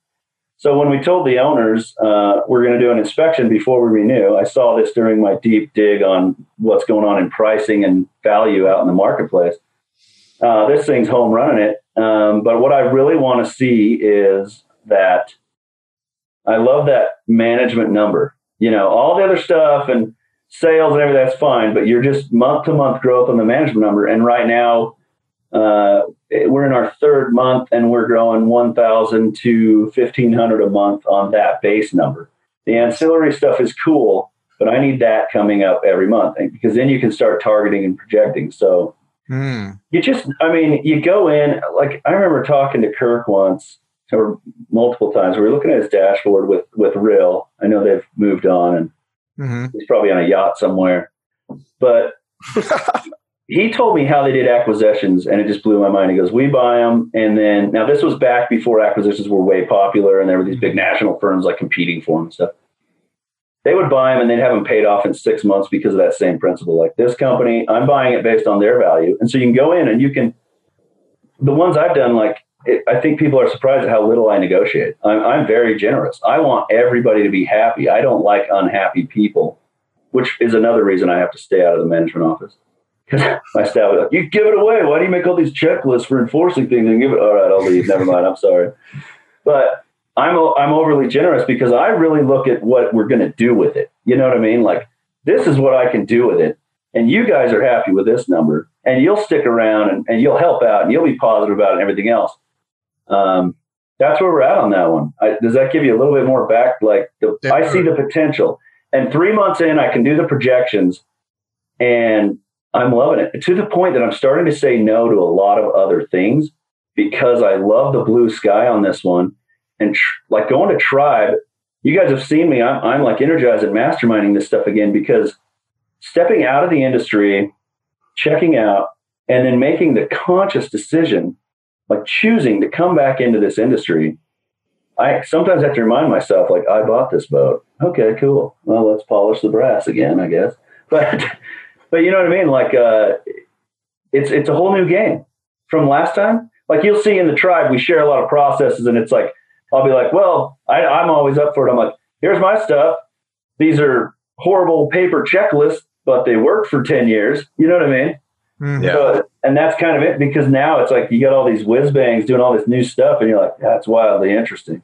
[SPEAKER 3] So when we told the owners uh, we're going to do an inspection before we renew, I saw this during my deep dig on what's going on in pricing and value out in the marketplace. Uh, this thing's home running it. Um, but what I really want to see is that I love that management number. You know, all the other stuff and sales and everything, that's fine, but you're just month to month growth on the management number. And right now, uh, we're in our third month and we're growing 1,000 to 1,500 a month on that base number. The ancillary stuff is cool, but I need that coming up every month because then you can start targeting and projecting. So mm. you just, I mean, you go in, like I remember talking to Kirk once or multiple times. We were looking at his dashboard with, with Real. I know they've moved on and mm-hmm. he's probably on a yacht somewhere, but he told me how they did acquisitions and it just blew my mind. He goes, We buy them. And then, now this was back before acquisitions were way popular and there were these big mm-hmm. national firms like competing for them and stuff. They would buy them and they'd have them paid off in six months because of that same principle. Like this company, I'm buying it based on their value. And so you can go in and you can, the ones I've done, like it, I think people are surprised at how little I negotiate. I'm, I'm very generous. I want everybody to be happy. I don't like unhappy people, which is another reason I have to stay out of the management office. My staff is like, you give it away. Why do you make all these checklists for enforcing things and give it? All right, I'll leave. Never mind. I'm sorry. But I'm, I'm overly generous because I really look at what we're going to do with it. You know what I mean? Like, this is what I can do with it. And you guys are happy with this number and you'll stick around and, and you'll help out and you'll be positive about it and everything else. Um, that's where we're at on that one. I, does that give you a little bit more back? Like the, I see the potential and three months in, I can do the projections and I'm loving it to the point that I'm starting to say no to a lot of other things because I love the blue sky on this one. And tr- like going to tribe, you guys have seen me. I'm, I'm like energized and masterminding this stuff again because stepping out of the industry, checking out, and then making the conscious decision, like choosing to come back into this industry. I sometimes have to remind myself, like, I bought this boat. Okay, cool. Well, let's polish the brass again, I guess. But, but you know what I mean? Like, uh, it's it's a whole new game from last time. Like you'll see in the tribe, we share a lot of processes, and it's like I'll be like, well, I, I'm always up for it. I'm like, here's my stuff. These are horrible paper checklists, but they worked for 10 years. You know what I mean? Mm-hmm. Yeah. So, and that's kind of it because now it's like you got all these whiz bangs doing all this new stuff, and you're like, that's wildly interesting.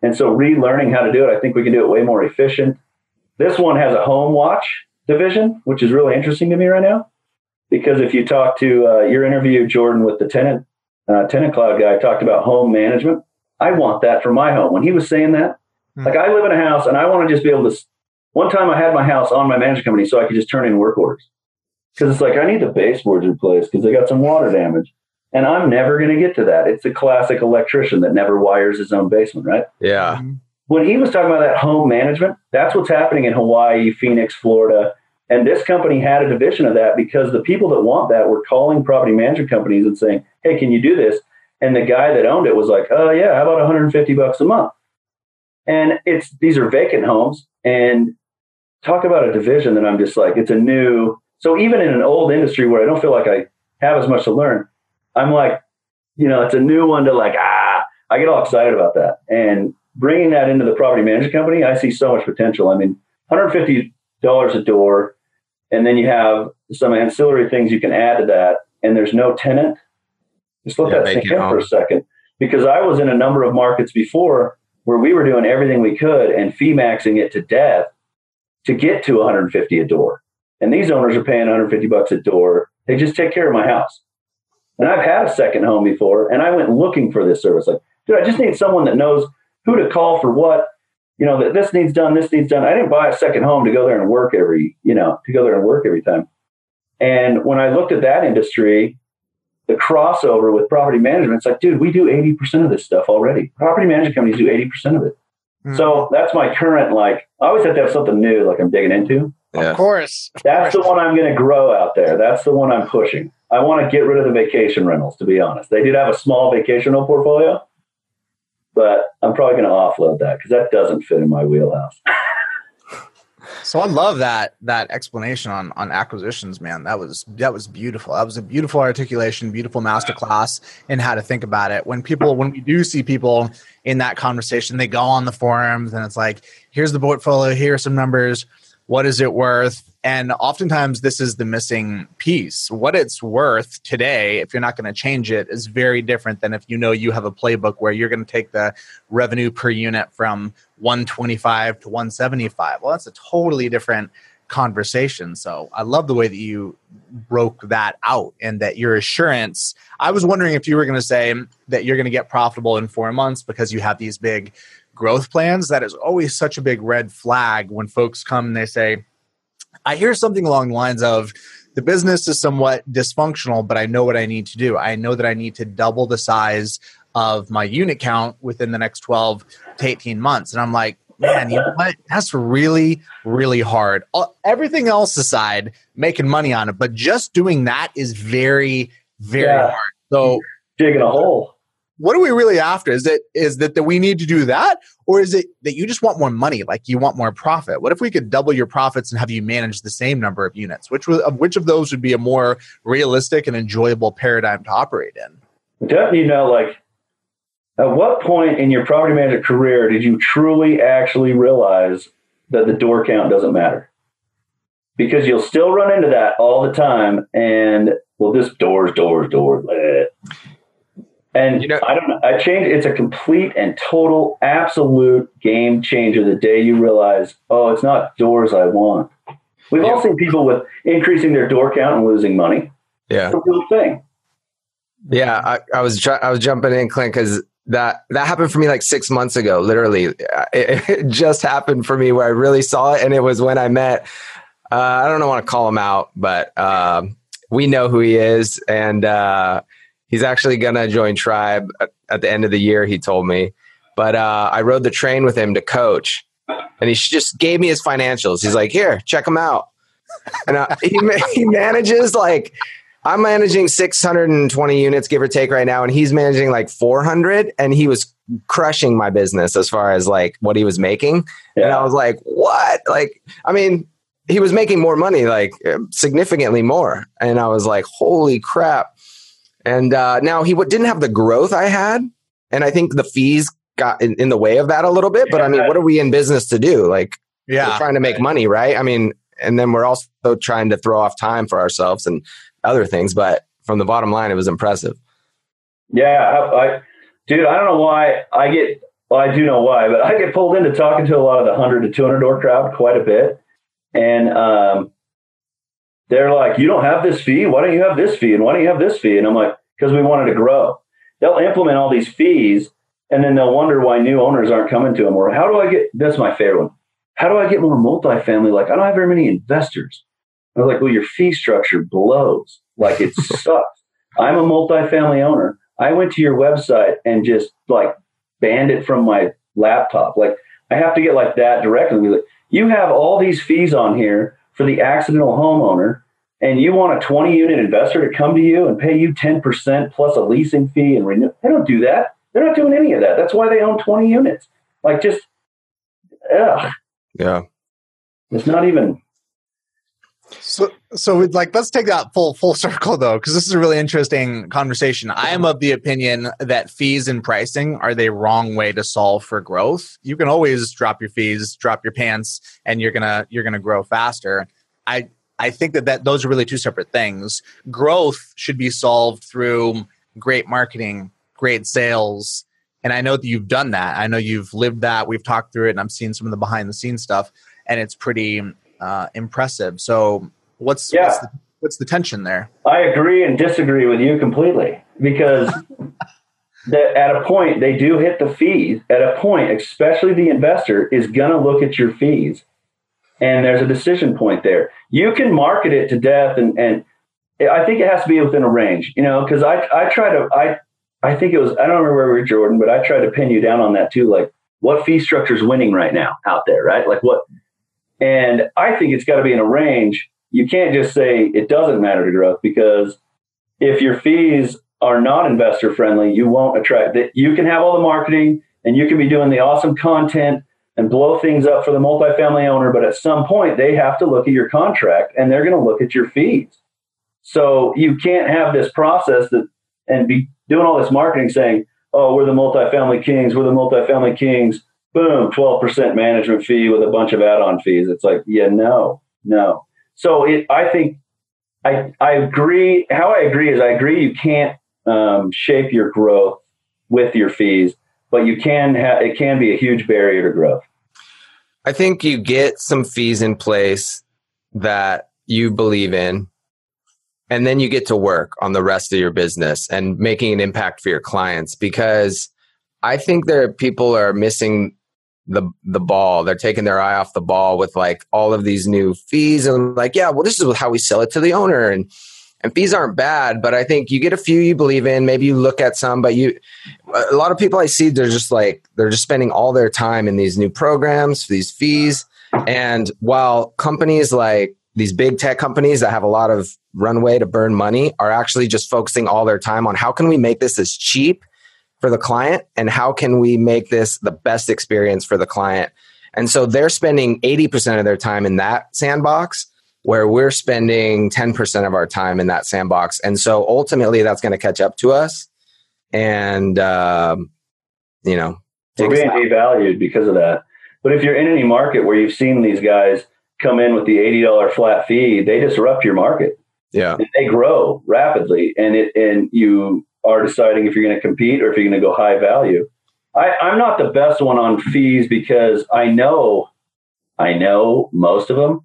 [SPEAKER 3] And so, relearning how to do it, I think we can do it way more efficient. This one has a home watch division, which is really interesting to me right now. Because if you talk to uh, your interview, Jordan, with the tenant uh, tenant cloud guy, talked about home management. I want that for my home. When he was saying that, mm-hmm. like I live in a house and I want to just be able to. One time I had my house on my management company so I could just turn in work orders because it's like I need the baseboards replaced because they got some water damage. And I'm never going to get to that. It's a classic electrician that never wires his own basement, right?
[SPEAKER 4] Yeah. Mm-hmm.
[SPEAKER 3] When he was talking about that home management, that's what's happening in Hawaii, Phoenix, Florida. And this company had a division of that because the people that want that were calling property management companies and saying, Hey, can you do this? And the guy that owned it was like, Oh, yeah, how about 150 bucks a month? And it's these are vacant homes. And talk about a division that I'm just like, it's a new. So even in an old industry where I don't feel like I have as much to learn, I'm like, you know, it's a new one to like, ah, I get all excited about that. And bringing that into the property management company, I see so much potential. I mean, $150 a door, and then you have some ancillary things you can add to that, and there's no tenant. Just let yeah, that sink in for a second. Because I was in a number of markets before where we were doing everything we could and fee maxing it to death to get to 150 a door. And these owners are paying 150 bucks a door. They just take care of my house. And I've had a second home before, and I went looking for this service. Like, dude, I just need someone that knows who to call for what. You know, that this needs done, this needs done. I didn't buy a second home to go there and work every, you know, to go there and work every time. And when I looked at that industry, the crossover with property management, it's like, dude, we do 80% of this stuff already. Property management companies do 80% of it. Mm-hmm. So that's my current, like, I always have to have something new, like I'm digging into.
[SPEAKER 5] Yeah. Of course. Of
[SPEAKER 3] that's
[SPEAKER 5] course.
[SPEAKER 3] the one I'm going to grow out there. That's the one I'm pushing. I want to get rid of the vacation rentals, to be honest. They did have a small vacation rental portfolio, but I'm probably going to offload that because that doesn't fit in my wheelhouse.
[SPEAKER 5] So I love that that explanation on on acquisitions, man. That was that was beautiful. That was a beautiful articulation, beautiful masterclass in how to think about it. When people when we do see people in that conversation, they go on the forums and it's like, here's the portfolio, here are some numbers, what is it worth? And oftentimes, this is the missing piece. What it's worth today, if you're not going to change it, is very different than if you know you have a playbook where you're going to take the revenue per unit from 125 to 175. Well, that's a totally different conversation. So I love the way that you broke that out and that your assurance. I was wondering if you were going to say that you're going to get profitable in four months because you have these big growth plans. That is always such a big red flag when folks come and they say, I hear something along the lines of the business is somewhat dysfunctional, but I know what I need to do. I know that I need to double the size of my unit count within the next 12 to 18 months. And I'm like, man, you know what? That's really, really hard. Everything else aside, making money on it, but just doing that is very, very yeah. hard. So
[SPEAKER 3] digging a hole
[SPEAKER 5] what are we really after? Is it is that that we need to do that, or is it that you just want more money, like you want more profit? What if we could double your profits and have you manage the same number of units? Which of which of those would be a more realistic and enjoyable paradigm to operate in?
[SPEAKER 3] Don't you know, like At what point in your property management career did you truly actually realize that the door count doesn't matter? Because you'll still run into that all the time. And well, this doors, doors, doors. Bleh. And you know, I don't know. I changed. It's a complete and total, absolute game changer the day you realize, oh, it's not doors I want. We've yeah. all seen people with increasing their door count and losing money.
[SPEAKER 4] Yeah,
[SPEAKER 3] it's a real thing.
[SPEAKER 4] Yeah, I, I was I was jumping in, Clint, because that that happened for me like six months ago. Literally, it, it, just happened for me where I really saw it, and it was when I met. Uh, I don't want to call him out, but uh, we know who he is, and uh, he's actually gonna join Tribe at, at, the end of the year. He told me, but uh, I rode the train with him to coach, and he just gave me his financials. He's like, "Here, check them out," and uh, he he manages like I'm managing 620 units, give or take, right now, and he's managing like 400, and he was crushing my business as far as like what he was making. Yeah. And I was like, what? Like, I mean, he was making more money, like significantly more, and I was like, holy crap! And uh, now he w- didn't have the growth I had, and I think the fees got in, in the way of that a little bit. But I mean, what are we in business to do? Like, yeah, we're trying to make money, right? I mean, and then we're also trying to throw off time for ourselves and other things, but from the bottom line, it was impressive.
[SPEAKER 3] Yeah, I, I dude, I don't know why I get. Well, I do know why, but I get pulled into talking to a lot of the hundred to two hundred door crowd quite a bit, and um, they're like, "You don't have this fee. Why don't you have this fee? And why don't you have this fee?" And I'm like, "Because we wanted to grow." They'll implement all these fees, and then they'll wonder why new owners aren't coming to them. Or how do I get? That's my favorite one. How do I get more multifamily? Like I don't have very many investors. I was like, well, your fee structure blows. Like it sucks. I'm a multifamily owner. I went to your website and just like banned it from my laptop. Like I have to get like that directly. Like, you have all these fees on here for the accidental homeowner, and you want a 20 unit investor to come to you and pay you 10% plus a leasing fee and renew. They don't do that. They're not doing any of that. That's why they own 20 units. Like just, ugh.
[SPEAKER 4] Yeah.
[SPEAKER 3] It's not even
[SPEAKER 5] so, so we'd like, let's take that full full circle though, because this is a really interesting conversation. I am of the opinion that fees and pricing are the wrong way to solve for growth. You can always drop your fees, drop your pants, and you're gonna you're gonna grow faster. I I think that, that those are really two separate things. Growth should be solved through great marketing, great sales, and I know that you've done that. I know you've lived that. We've talked through it, and I'm seeing some of the behind the scenes stuff, and it's pretty uh, impressive. So what's yeah. what's the, what's the tension there?
[SPEAKER 3] I agree and disagree with you completely because that at a point they do hit the fees. At a point, especially the investor is going to look at your fees, and there's a decision point there. You can market it to death, and and I think it has to be within a range, you know, because I I try to I I think it was I don't remember where Jordan, but I tried to pin you down on that too, like what fee structure is winning right now out there, right? Like what and I think it's got to be in a range. You can't just say it doesn't matter to growth because if your fees are not investor friendly, you won't attract that. You can have all the marketing and you can be doing the awesome content and blow things up for the multifamily owner, but at some point they have to look at your contract and they're going to look at your fees. So you can't have this process that and be doing all this marketing saying, "Oh, we're the multifamily kings, we're the multifamily kings." boom, 12% management fee with a bunch of add-on fees. It's like, yeah, no, no. So it, I think I, I agree. How I agree is I agree you can't um, shape your growth with your fees, but you can have, it can be a huge barrier to growth.
[SPEAKER 4] I think you get some fees in place that you believe in, and then you get to work on the rest of your business and making an impact for your clients because I think there people are missing the the ball. They're taking their eye off the ball with like all of these new fees and like, yeah, well, this is how we sell it to the owner and and fees aren't bad, but I think you get a few you believe in. Maybe you look at some, but you a lot of people I see they're just like they're just spending all their time in these new programs, for these fees. And while companies like these big tech companies that have a lot of runway to burn money are actually just focusing all their time on how can we make this as cheap for the client and how can we make this the best experience for the client and so they're spending 80% of their time in that sandbox where we're spending 10% of our time in that sandbox and so ultimately that's going to catch up to us and um, you know,
[SPEAKER 3] we're being devalued because of that. But if you're in any market where you've seen these guys come in with the eighty dollar flat fee, they disrupt your market.
[SPEAKER 4] Yeah,
[SPEAKER 3] and they grow rapidly, and it and you are deciding if you're going to compete or if you're going to go high value. I, I'm not the best one on fees because I know, I know most of them,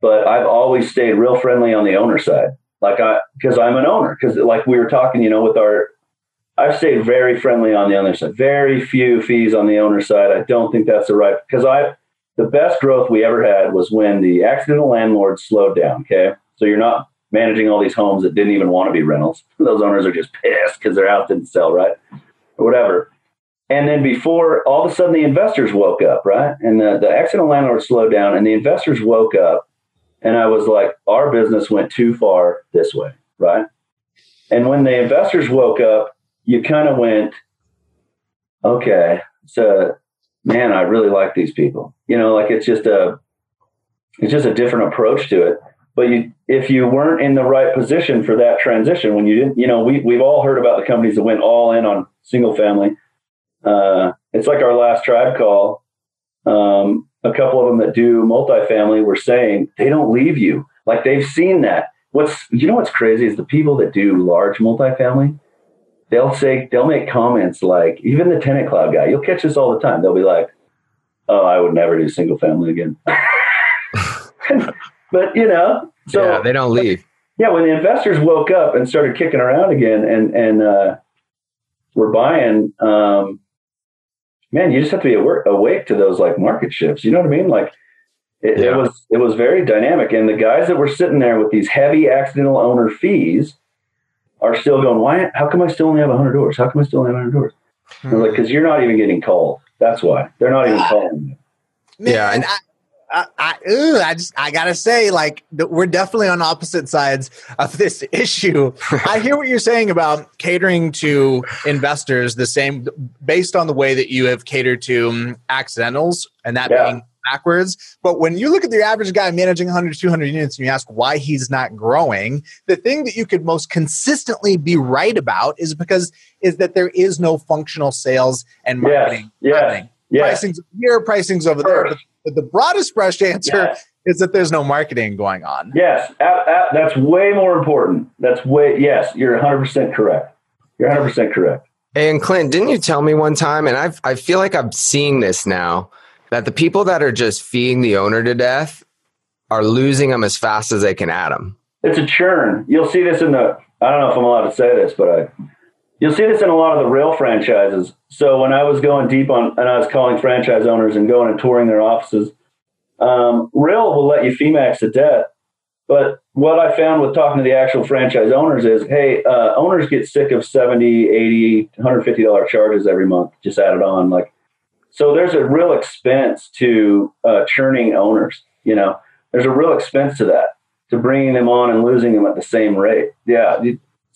[SPEAKER 3] but I've always stayed real friendly on the owner side. Like I, because I'm an owner. Because like we were talking, you know, with our, I've stayed very friendly on the owner side. Very few fees on the owner side. I don't think that's the right. Because I, the best growth we ever had was when the accidental landlord slowed down. Okay, so you're not managing all these homes that didn't even want to be rentals. Those owners are just pissed because their house didn't sell right, or whatever. And then before all of a sudden the investors woke up, right? And the, the accidental landlord slowed down and the investors woke up. And I was like, our business went too far this way, right? And when the investors woke up, you kind of went, okay, so man, I really like these people. You know, like it's just a it's just a different approach to it. But you if you weren't in the right position for that transition, when you didn't, you know, we we've all heard about the companies that went all in on single family uh, it's like our last tribe call. Um, a couple of them that do multifamily were saying they don't leave you. Like they've seen that. What's you know what's crazy is the people that do large multifamily. They'll say they'll make comments like even the tenant cloud guy. You'll catch this all the time. They'll be like, "Oh, I would never do single family again." but you know, so
[SPEAKER 4] yeah, they don't leave.
[SPEAKER 3] Yeah, when the investors woke up and started kicking around again, and and uh, we're buying. Um, man, you just have to be awake to those like market shifts. You know what I mean? Like it, yeah. it, was it was very dynamic, and the guys that were sitting there with these heavy accidental owner fees are still going. Why? How come I still only have hundred doors? How come I still only have hundred doors? Hmm. Like because you're not even getting called. That's why they're not even calling
[SPEAKER 5] you. yeah, and I, I, I, ugh, I just I gotta say, like we're definitely on opposite sides of this issue. I hear what you're saying about catering to investors the same, based on the way that you have catered to um, accidentals, and that yeah. being backwards. But when you look at the average guy managing 100 200 units and you ask why he's not growing, the thing that you could most consistently be right about is because is that there is no functional sales and marketing
[SPEAKER 3] Yeah, happening.
[SPEAKER 5] Yes. Pricing's here, pricing's over there. But the broadest brush answer yes. is that there's no marketing going on.
[SPEAKER 3] Yes, that's way more important. That's way, yes, you're 100% correct. You're 100% correct.
[SPEAKER 4] And Clint, didn't you tell me one time, and i I feel like I'm seeing this now, that the people that are just feeding the owner to death are losing them as fast as they can add them.
[SPEAKER 3] It's a churn. You'll see this in the, I don't know if I'm allowed to say this, but I, You'll see this in a lot of the real franchises. So when I was going deep on, and I was calling franchise owners and going and touring their offices, um, real will let you fee max to death. But what I found with talking to the actual franchise owners is, hey, uh, owners get sick of 70, 80, $150 charges every month, just added on. Like, so there's a real expense to uh, churning owners, you know, there's a real expense to that, to bringing them on and losing them at the same rate. Yeah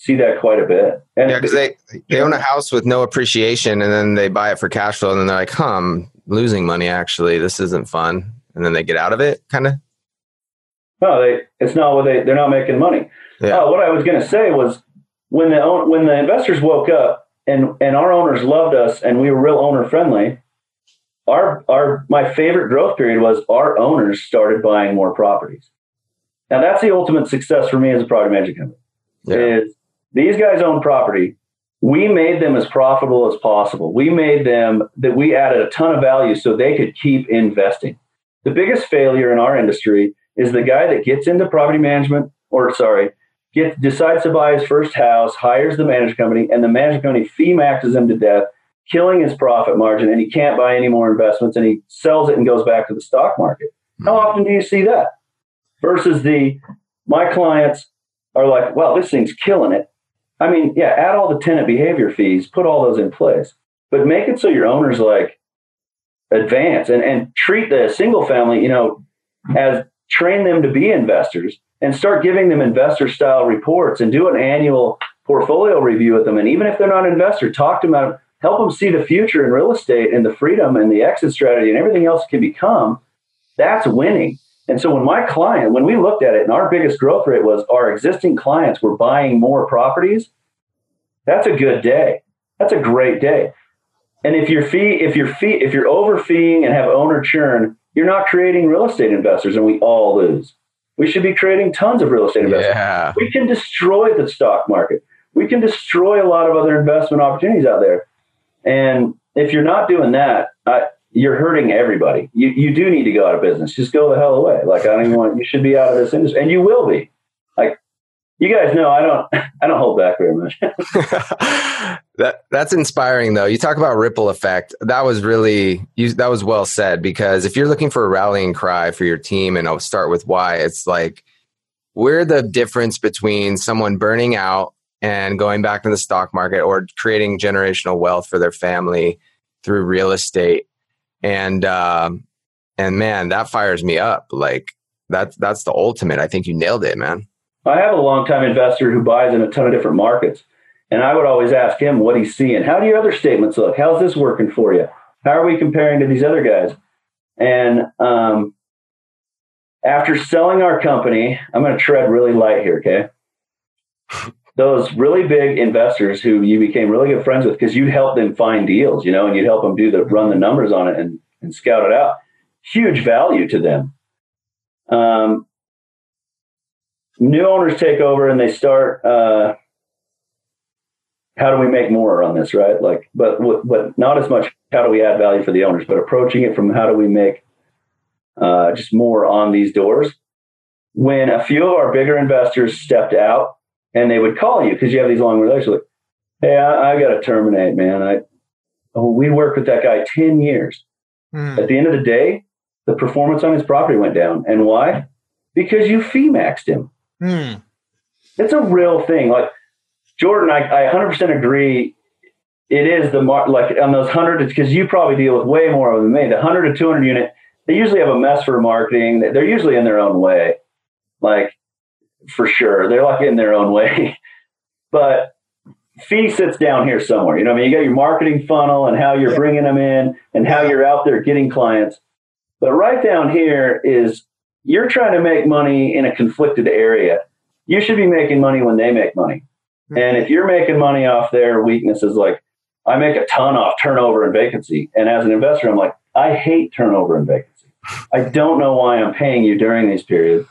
[SPEAKER 3] see that quite a bit.
[SPEAKER 4] And yeah, because they they own a house with no appreciation, and then they buy it for cash flow, and then they're like, "Huh, I'm losing money. Actually, this isn't fun." And then they get out of it, kind of.
[SPEAKER 3] No, they it's not what they they're not making money. Yeah. Uh, what I was going to say was when the when the investors woke up and and our owners loved us and we were real owner friendly. Our our my favorite growth period was our owners started buying more properties. Now that's the ultimate success for me as a property management company. Yeah. Is these guys own property. We made them as profitable as possible. We made them that we added a ton of value so they could keep investing. The biggest failure in our industry is the guy that gets into property management, or sorry, gets decides to buy his first house, hires the management company, and the management company fee maxes him to death, killing his profit margin, and he can't buy any more investments, and he sells it and goes back to the stock market. How hmm. often do you see that? Versus the my clients are like, well, this thing's killing it. I mean, yeah, add all the tenant behavior fees, put all those in place, but make it so your owners like advance and, and treat the single family, you know, as train them to be investors and start giving them investor style reports and do an annual portfolio review with them. And even if they're not an investor, talk to them about help them see the future in real estate and the freedom and the exit strategy and everything else can become. That's winning. And so when my client, when we looked at it, and our biggest growth rate was our existing clients were buying more properties, that's a good day. That's a great day. And if you're fee, if you're fee, if you're overfeeing and have owner churn, you're not creating real estate investors, and we all lose. We should be creating tons of real estate investors.
[SPEAKER 4] Yeah.
[SPEAKER 3] We can destroy the stock market. We can destroy a lot of other investment opportunities out there. And if you're not doing that, I, you're hurting everybody. You you do need to go out of business. Just go the hell away. Like I don't even want. You should be out of this industry, and you will be. Like you guys know, I don't I don't hold back very much.
[SPEAKER 4] that that's inspiring though. You talk about ripple effect. That was really you, that was well said because if you're looking for a rallying cry for your team, and I'll start with why. It's like we're the difference between someone burning out and going back to the stock market or creating generational wealth for their family through real estate and um, and man, that fires me up. Like that's that's the ultimate. I think you nailed it, man.
[SPEAKER 3] I have a long time investor who buys in a ton of different markets, and I would always ask him what he's seeing. How do your other statements look? How's this working for you? How are we comparing to these other guys? And um, after selling our company, I'm going to tread really light here, okay? Those really big investors who you became really good friends with because you helped them find deals, you know, and you'd help them do the run the numbers on it and, and scout it out. Huge value to them. Um, new owners take over and they start. Uh, how do we make more on this, right? Like, but but not as much. How do we add value for the owners? But approaching it from how do we make uh, just more on these doors. When a few of our bigger investors stepped out and they would call you because you have these long relationships. Hey, I, I got to terminate, man. I oh, we worked with that guy ten years. Mm. At the end of the day, the performance on his property went down, and why? Because you fee maxed him. Mm. It's a real thing. Like Jordan, I, I 100% agree. It is the mar- like on those hundred because you probably deal with way more of than me. The hundred to 200 unit, they usually have a mess for marketing. They're usually in their own way. Like for sure. They're like in their own way. but fee sits down here somewhere. You know, I mean, you got your marketing funnel and how you're bringing them in and how you're out there getting clients. But right down here is you're trying to make money in a conflicted area. You should be making money when they make money. Mm-hmm. And if you're making money off their weaknesses, like I make a ton off turnover and vacancy. And as an investor, I'm like, I hate turnover and vacancy. I don't know why I'm paying you during these periods.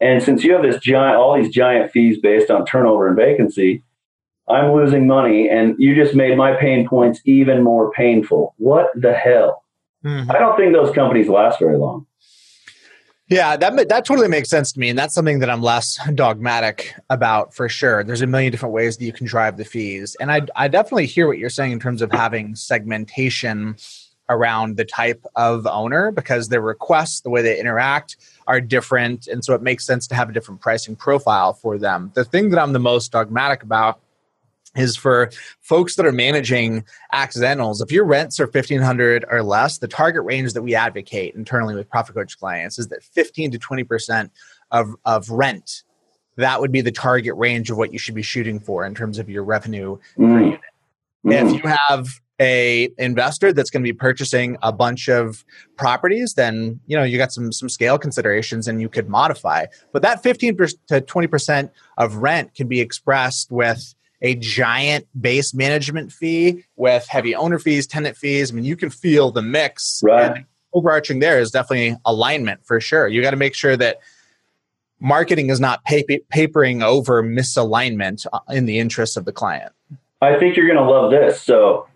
[SPEAKER 3] And since you have this giant, all these giant fees based on turnover and vacancy, I'm losing money, and you just made my pain points even more painful. What the hell? Mm-hmm. I don't think those companies last very long.
[SPEAKER 5] Yeah, that that totally makes sense to me, and that's something that I'm less dogmatic about for sure. There's a million different ways that you can drive the fees, and I I definitely hear what you're saying in terms of having segmentation around the type of owner because their requests, the way they interact, are different. And so it makes sense to have a different pricing profile for them. The thing that I'm the most dogmatic about is for folks that are managing accidentals. If your rents are 1500 or less, the target range that we advocate internally with profit coach clients is that 15 to 20% of, of rent. That would be the target range of what you should be shooting for in terms of your revenue mm. per unit. Mm. If you have a investor that's going to be purchasing a bunch of properties then you know you got some some scale considerations and you could modify. But that 15 to 20% of rent can be expressed with a giant base management fee with heavy owner fees tenant fees. I mean you can feel the mix.
[SPEAKER 3] Right. And
[SPEAKER 5] overarching there is definitely alignment for sure. You got to make sure that marketing is not papering over misalignment uh, in the interests of the client.
[SPEAKER 3] I think you're going to love this. So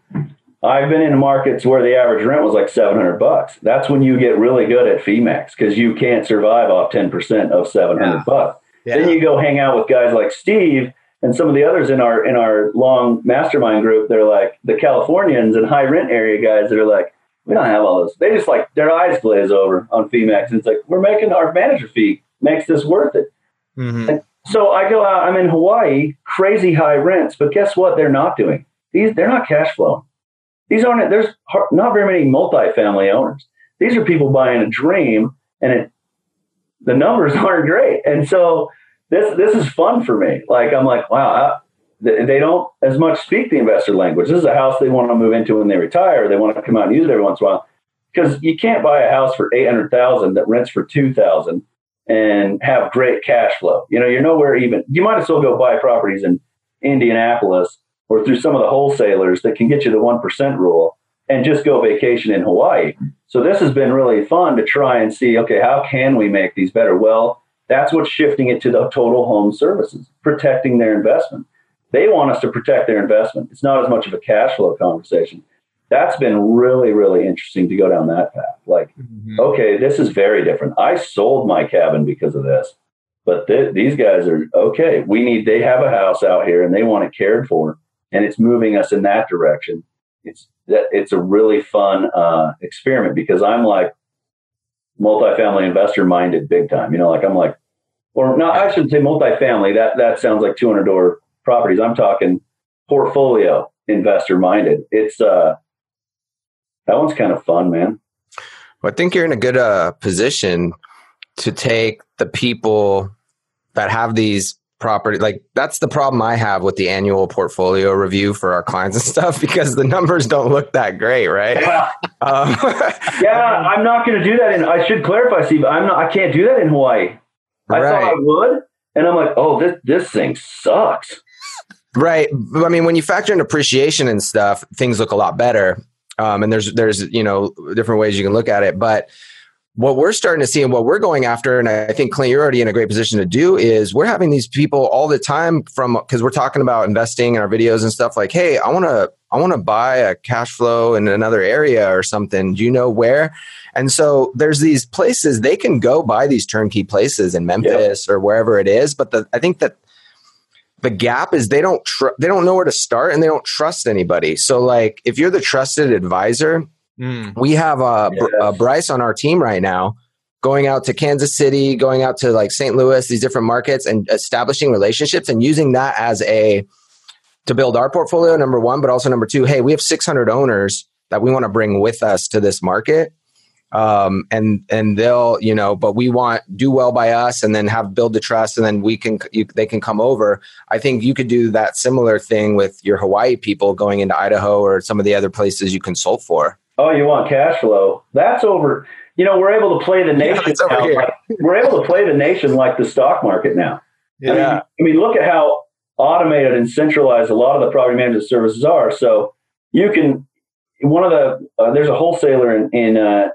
[SPEAKER 3] I've been in markets where the average rent was like 700 bucks. That's when you get really good at fee max because you can't survive off 10% of 700 yeah. bucks. Yeah. Then you go hang out with guys like Steve and some of the others in our in our long mastermind group. They're like the Californians and high rent area guys that are like, we don't have all this. They just like their eyes glaze over on fee max. And it's like, we're making our manager fee makes this worth it. Mm-hmm. so I go out, I'm in Hawaii, crazy high rents, but guess what? They're not doing. These they're not cash flow. These aren't, there's not very many multifamily owners. These are people buying a dream and it, the numbers aren't great. And so this, this is fun for me. Like, I'm like, wow, I, they don't as much speak the investor language. This is a house they want to move into when they retire. They want to come out and use it every once in a while because you can't buy a house for 800,000 that rents for 2,000 and have great cash flow. You know, you're nowhere even, you might as well go buy properties in Indianapolis or through some of the wholesalers that can get you the 1% rule and just go vacation in Hawaii. So this has been really fun to try and see, okay, how can we make these better? Well, that's what's shifting it to the total home services, protecting their investment. They want us to protect their investment. It's not as much of a cash flow conversation. That's been really, really interesting to go down that path. Like, mm-hmm. okay, this is very different. I sold my cabin because of this, but th- these guys are okay. We need, they have a house out here and they want it cared for, and it's moving us in that direction. It's that it's a really fun uh, experiment because I'm like multifamily investor minded big time. You know, like I'm like, or no, I shouldn't say multifamily. That that sounds like 200 door properties. I'm talking portfolio investor minded. It's uh, that one's kind of fun, man.
[SPEAKER 4] Well, I think you're in a good uh, position to take the people that have these property like that's the problem i have with the annual portfolio review for our clients and stuff because the numbers don't look that great right?
[SPEAKER 3] Yeah, um, yeah i'm not going to do that and i should clarify steve i'm not i can't do that in hawaii. I right. thought i would and i'm like oh this this thing sucks.
[SPEAKER 4] Right i mean when you factor in appreciation and stuff things look a lot better um, and there's there's you know different ways you can look at it but what we're starting to see and what we're going after, and I think Clint, you're already in a great position to do, is we're having these people all the time from because we're talking about investing in our videos and stuff like, hey, I want to I want to buy a cash flow in another area or something. Do you know where? And so there's these places they can go buy these turnkey places in Memphis or wherever it is. But the, I think that the gap is they don't tr- they don't know where to start and they don't trust anybody. So like if you're the trusted advisor Mm. We have uh, yes. uh, Bryce on our team right now going out to Kansas City, going out to like St. Louis, these different markets and establishing relationships and using that as a to build our portfolio number 1, but also number 2, hey, we have 600 owners that we want to bring with us to this market. Um, and and they'll you know but we want do well by us and then have build the trust and then we can you, they can come over i think you could do that similar thing with your hawaii people going into idaho or some of the other places you consult for
[SPEAKER 3] Oh, you want cash flow? That's over. You know, we're able to play the nation yeah, now. Like, we're able to play the nation like the stock market now. Yeah. I mean, I mean, look at how automated and centralized a lot of the property management services are. So you can one of the uh, there's a wholesaler in in uh,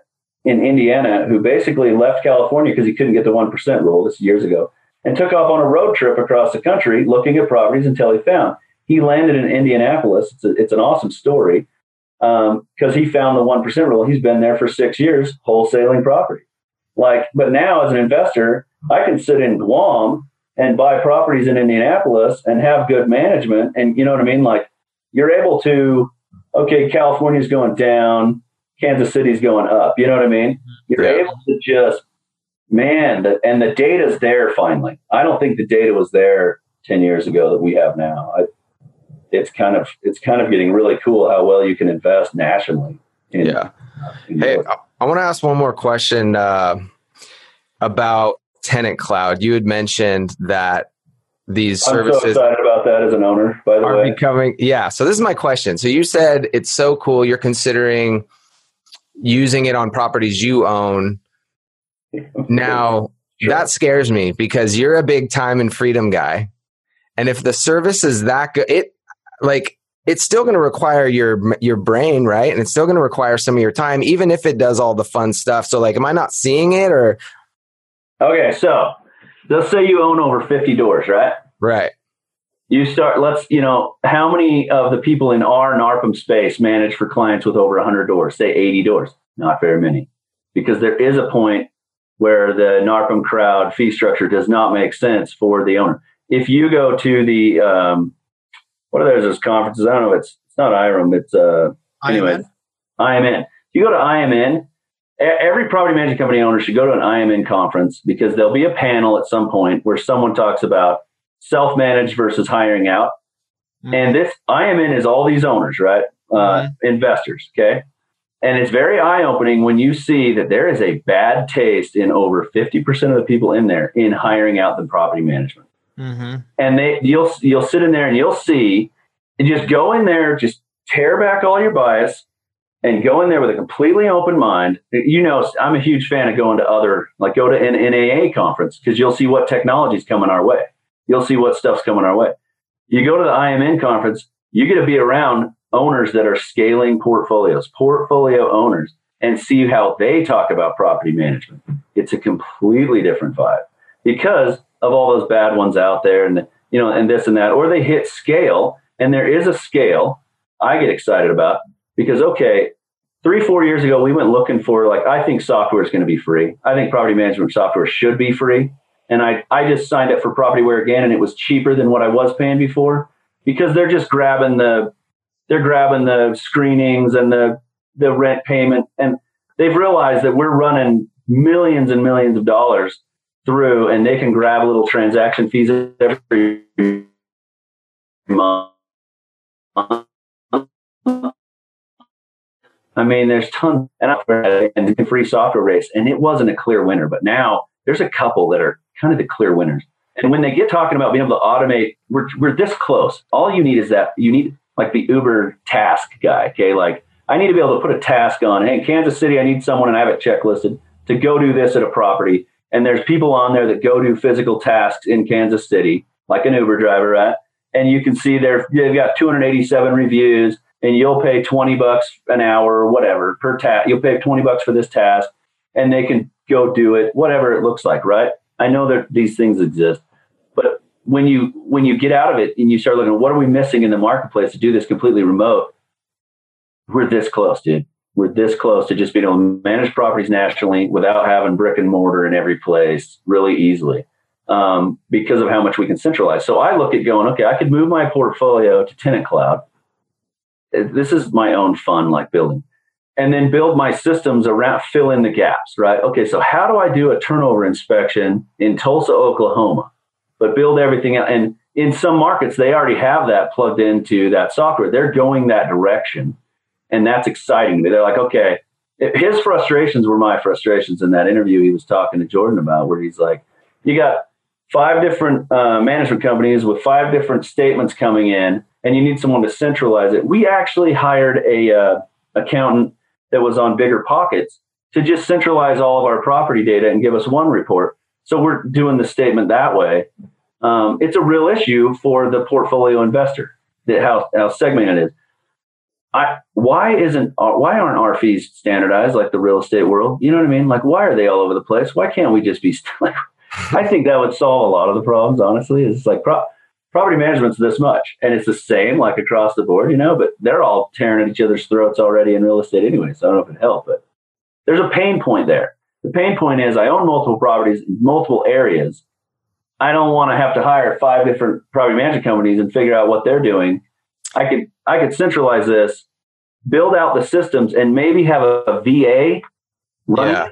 [SPEAKER 3] in Indiana who basically left California because he couldn't get the one percent rule. This years ago, and took off on a road trip across the country looking at properties until he found. He landed in Indianapolis. It's, a, it's an awesome story because um, he found the 1% rule. He's been there for six years wholesaling property. Like, but now as an investor, I can sit in Guam and buy properties in Indianapolis and have good management. And you know what I mean? Like, you're able to, okay, California's going down, Kansas City's going up. You know what I mean? You're yeah. able to just, man, the, and the data's there finally. I don't think the data was there 10 years ago that we have now. I, it's kind of it's kind of getting really cool how well you can invest nationally.
[SPEAKER 4] In, yeah. In hey, I, I want to ask one more question uh, about Tenant Cloud. You had mentioned that these services.
[SPEAKER 3] I'm so excited about that as an owner. By the way,
[SPEAKER 4] becoming yeah. So this is my question. So you said it's so cool. You're considering using it on properties you own. Now sure. that scares me because you're a big time and freedom guy. And if the service is that good, it like it's still going to require your your brain, right? And it's still going to require some of your time, even if it does all the fun stuff. So, like, am I not seeing it, or?
[SPEAKER 3] Okay, so let's say you own over fifty doors, right?
[SPEAKER 4] Right.
[SPEAKER 3] You start. Let's you know how many of the people in our NARPM space manage for clients with over hundred doors? Say eighty doors. Not very many, because there is a point where the NARPM crowd fee structure does not make sense for the owner. If you go to the um, what are those conferences? I don't know. It's it's not IREM. It's uh anyway. IMN. You go to IMN. Every property management company owner should go to an IMN conference because there'll be a panel at some point where someone talks about self-managed versus hiring out. Mm-hmm. And this IMN is all these owners, right? Uh, mm-hmm. Investors. Okay. And it's very eye opening when you see that there is a bad taste in over 50% of the people in there in hiring out the property management. Mm-hmm. And they you'll you'll sit in there and you'll see and just go in there, just tear back all your bias and go in there with a completely open mind. You know, I'm a huge fan of going to other, like go to an NAA conference because you'll see what technology's coming our way. You'll see what stuff's coming our way. You go to the IMN conference, you get to be around owners that are scaling portfolios, portfolio owners, and see how they talk about property management. It's a completely different vibe because of all those bad ones out there and you know and this and that or they hit scale and there is a scale I get excited about because okay, 3 4 years ago we went looking for like I think software is going to be free. I think property management software should be free. And I I just signed up for Propertyware again and it was cheaper than what I was paying before because they're just grabbing the they're grabbing the screenings and the the rent payment and they've realized that we're running millions and millions of dollars through and they can grab little transaction fees every month. I mean, there's tons and the free software race, and it wasn't a clear winner. But now there's a couple that are kind of the clear winners. And when they get talking about being able to automate, we're, we're this close. All you need is that you need like the Uber task guy. Okay. Like I need to be able to put a task on, Hey, in Kansas City, I need someone and I have it checklisted to go do this at a property. And there's people on there that go do physical tasks in Kansas City, like an Uber driver, right? And you can see they've got 287 reviews and you'll pay 20 bucks an hour or whatever per task. You'll pay 20 bucks for this task and they can go do it, whatever it looks like, right? I know that these things exist, but when you when you get out of it and you start looking, what are we missing in the marketplace to do this completely remote? We're this close, dude. We're this close to just being able to manage properties nationally without having brick and mortar in every place really easily um, because of how much we can centralize. So I look at going, okay, I could move my portfolio to Tenant Cloud. This is my own fun, like building and then build my systems around fill in the gaps right okay so how do i do a turnover inspection in tulsa oklahoma but build everything out and in some markets they already have that plugged into that software they're going that direction and that's exciting to me they're like okay his frustrations were my frustrations in that interview he was talking to jordan about where he's like you got five different uh, management companies with five different statements coming in and you need someone to centralize it we actually hired a uh, accountant that was on bigger pockets to just centralize all of our property data and give us one report. So we're doing the statement that way. Um, it's a real issue for the portfolio investor that how, how segmented it is. I, why isn't uh, why aren't our fees standardized like the real estate world? You know what I mean? Like why are they all over the place? Why can't we just be like? I think that would solve a lot of the problems. Honestly, it's like pro- property management's this much and it's the same like across the board you know but they're all tearing at each other's throats already in real estate anyway so i don't know if it helped but there's a pain point there the pain point is i own multiple properties in multiple areas i don't want to have to hire five different property management companies and figure out what they're doing i could i could centralize this build out the systems and maybe have a, a va run
[SPEAKER 4] yeah.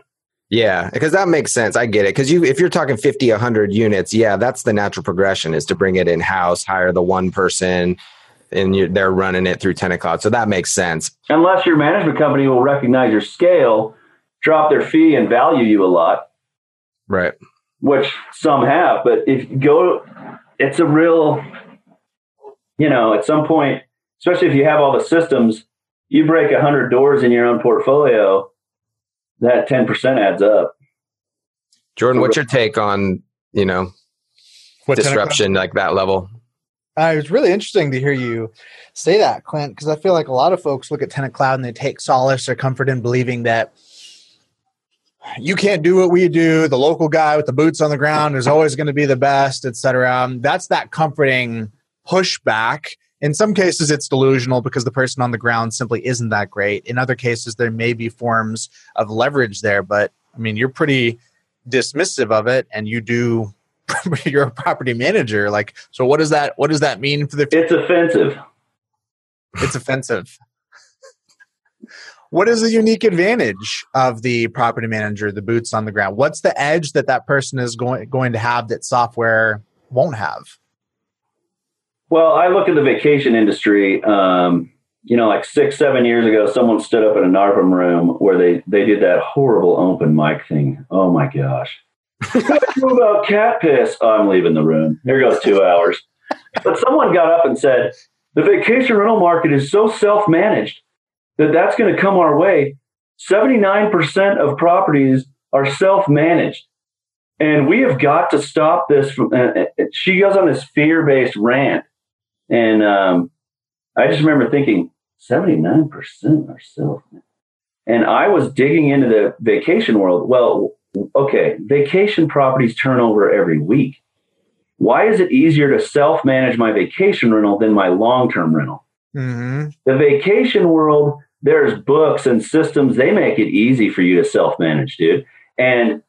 [SPEAKER 4] Yeah, because that makes sense. I get it. Because you, if you're talking 50, 100 units, yeah, that's the natural progression is to bring it in house, hire the one person, and you, they're running it through Tenant Cloud. So that makes sense.
[SPEAKER 3] Unless your management company will recognize your scale, drop their fee, and value you a lot.
[SPEAKER 4] Right.
[SPEAKER 3] Which some have, but if you go, it's a real, you know, at some point, especially if you have all the systems, you break 100 doors in your own portfolio that 10% adds up.
[SPEAKER 4] Jordan, what's your take on, you know, what disruption like that level?
[SPEAKER 5] Uh, it was really interesting to hear you say that, Clint, because I feel like a lot of folks look at Tenant Cloud and they take solace or comfort in believing that you can't do what we do. The local guy with the boots on the ground is always going to be the best, et etc. That's that comforting pushback in some cases, it's delusional because the person on the ground simply isn't that great. In other cases, there may be forms of leverage there, but I mean, you're pretty dismissive of it, and you do. you're a property manager, like so. What does that? What does that mean for the?
[SPEAKER 3] It's offensive.
[SPEAKER 5] It's offensive. what is the unique advantage of the property manager, the boots on the ground? What's the edge that that person is going going to have that software won't have?
[SPEAKER 3] Well, I look at the vacation industry. Um, you know, like six, seven years ago, someone stood up in a NARPM room where they they did that horrible open mic thing. Oh my gosh! about cat piss. Oh, I'm leaving the room. Here goes two hours. But someone got up and said the vacation rental market is so self managed that that's going to come our way. Seventy nine percent of properties are self managed. And we have got to stop this. From, uh, she goes on this fear based rant and um, I just remember thinking 79% are self. And I was digging into the vacation world. Well, okay, vacation properties turn over every week. Why is it easier to self manage my vacation rental than my long term rental? Mm-hmm. The vacation world, there's books and systems. They make it easy for you to self manage, dude. And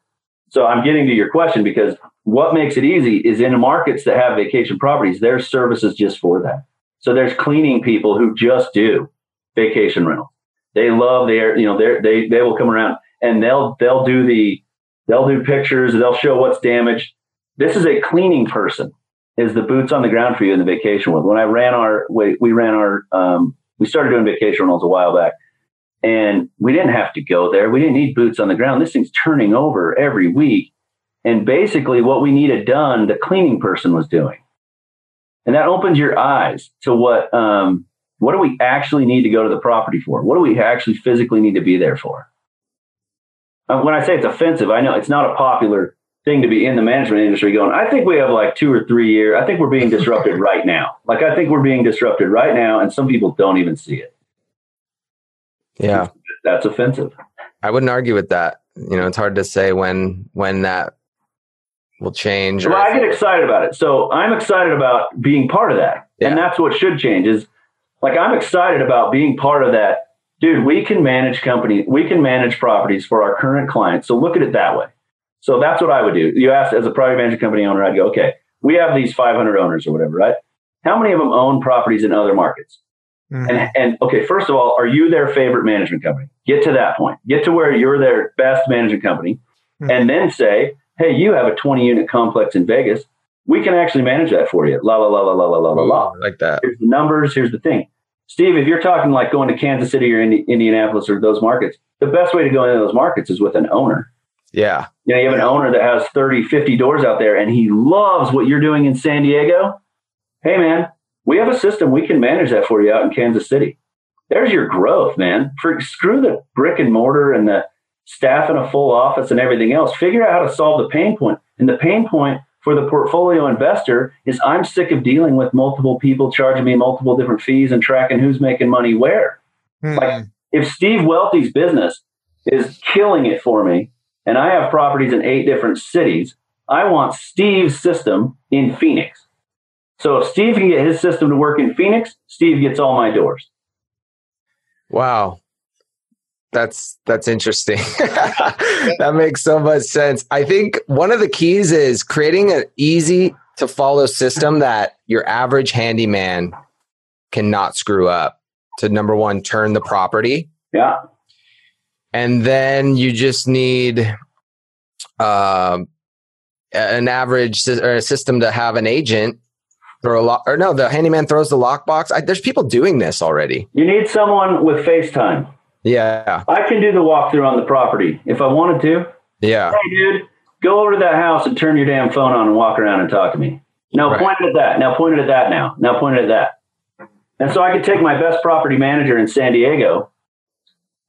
[SPEAKER 3] so I'm getting to your question because what makes it easy is in markets that have vacation properties, there's services just for that. So there's cleaning people who just do vacation rental. They love their, you know, they they they will come around and they'll they'll do the they'll do pictures, they'll show what's damaged. This is a cleaning person. Is the boots on the ground for you in the vacation world? When I ran our we, we ran our um, we started doing vacation rentals a while back, and we didn't have to go there. We didn't need boots on the ground. This thing's turning over every week, and basically what we needed done, the cleaning person was doing and that opens your eyes to what um, what do we actually need to go to the property for? What do we actually physically need to be there for? Uh, when I say it's offensive, I know it's not a popular thing to be in the management industry going, I think we have like two or three years. I think we're being disrupted right now. Like, I think we're being disrupted right now, and some people don't even see it.
[SPEAKER 4] Yeah.
[SPEAKER 3] That's offensive.
[SPEAKER 4] I wouldn't argue with that. You know, it's hard to say when when that will change.
[SPEAKER 3] Well, I get excited about it. So I'm excited about being part of that. Yeah. And that's what should change is like I'm excited about being part of that. Dude, we can manage company, we can manage properties for our current clients. So look at it that way. So that's what I would do. You asked as a property management company owner, I'd go, okay, we have these 500 owners or whatever, right? How many of them own properties in other markets? Mm-hmm. And, and okay, first of all, are you their favorite management company? Get to that point. Get to where you're their best management company. Mm-hmm. And then say, hey, you have a 20 unit complex in Vegas. We can actually manage that for you. La, la, la, la, la, la, la, la.
[SPEAKER 4] Like that.
[SPEAKER 3] Here's the numbers. Here's the thing. Steve, if you're talking like going to Kansas City or Indi- Indianapolis or those markets, the best way to go into those markets is with an owner.
[SPEAKER 4] Yeah.
[SPEAKER 3] You know, you have an owner that has 30, 50 doors out there and he loves what you're doing in San Diego. Hey, man, we have a system. We can manage that for you out in Kansas City. There's your growth, man. For, screw the brick and mortar and the staff in a full office and everything else. Figure out how to solve the pain point. And the pain point for the portfolio investor is I'm sick of dealing with multiple people charging me multiple different fees and tracking who's making money where. Hmm. Like if Steve Welty's business is killing it for me and I have properties in eight different cities, I want Steve's system in Phoenix. So if Steve can get his system to work in Phoenix, Steve gets all my doors.
[SPEAKER 4] Wow that's that's interesting. that makes so much sense. I think one of the keys is creating an easy to follow system that your average handyman cannot screw up. To number one, turn the property.
[SPEAKER 3] Yeah.
[SPEAKER 4] And then you just need uh, an average or a system to have an agent throw a lock, or no, the handyman throws the lockbox. There's people doing this already.
[SPEAKER 3] You need someone with FaceTime.
[SPEAKER 4] Yeah.
[SPEAKER 3] I can do the walkthrough on the property if I wanted to.
[SPEAKER 4] Yeah.
[SPEAKER 3] Hey, dude, go over to that house and turn your damn phone on and walk around and talk to me. Now right. point it at that. Now point it at that now. Now point it at that. And so I could take my best property manager in San Diego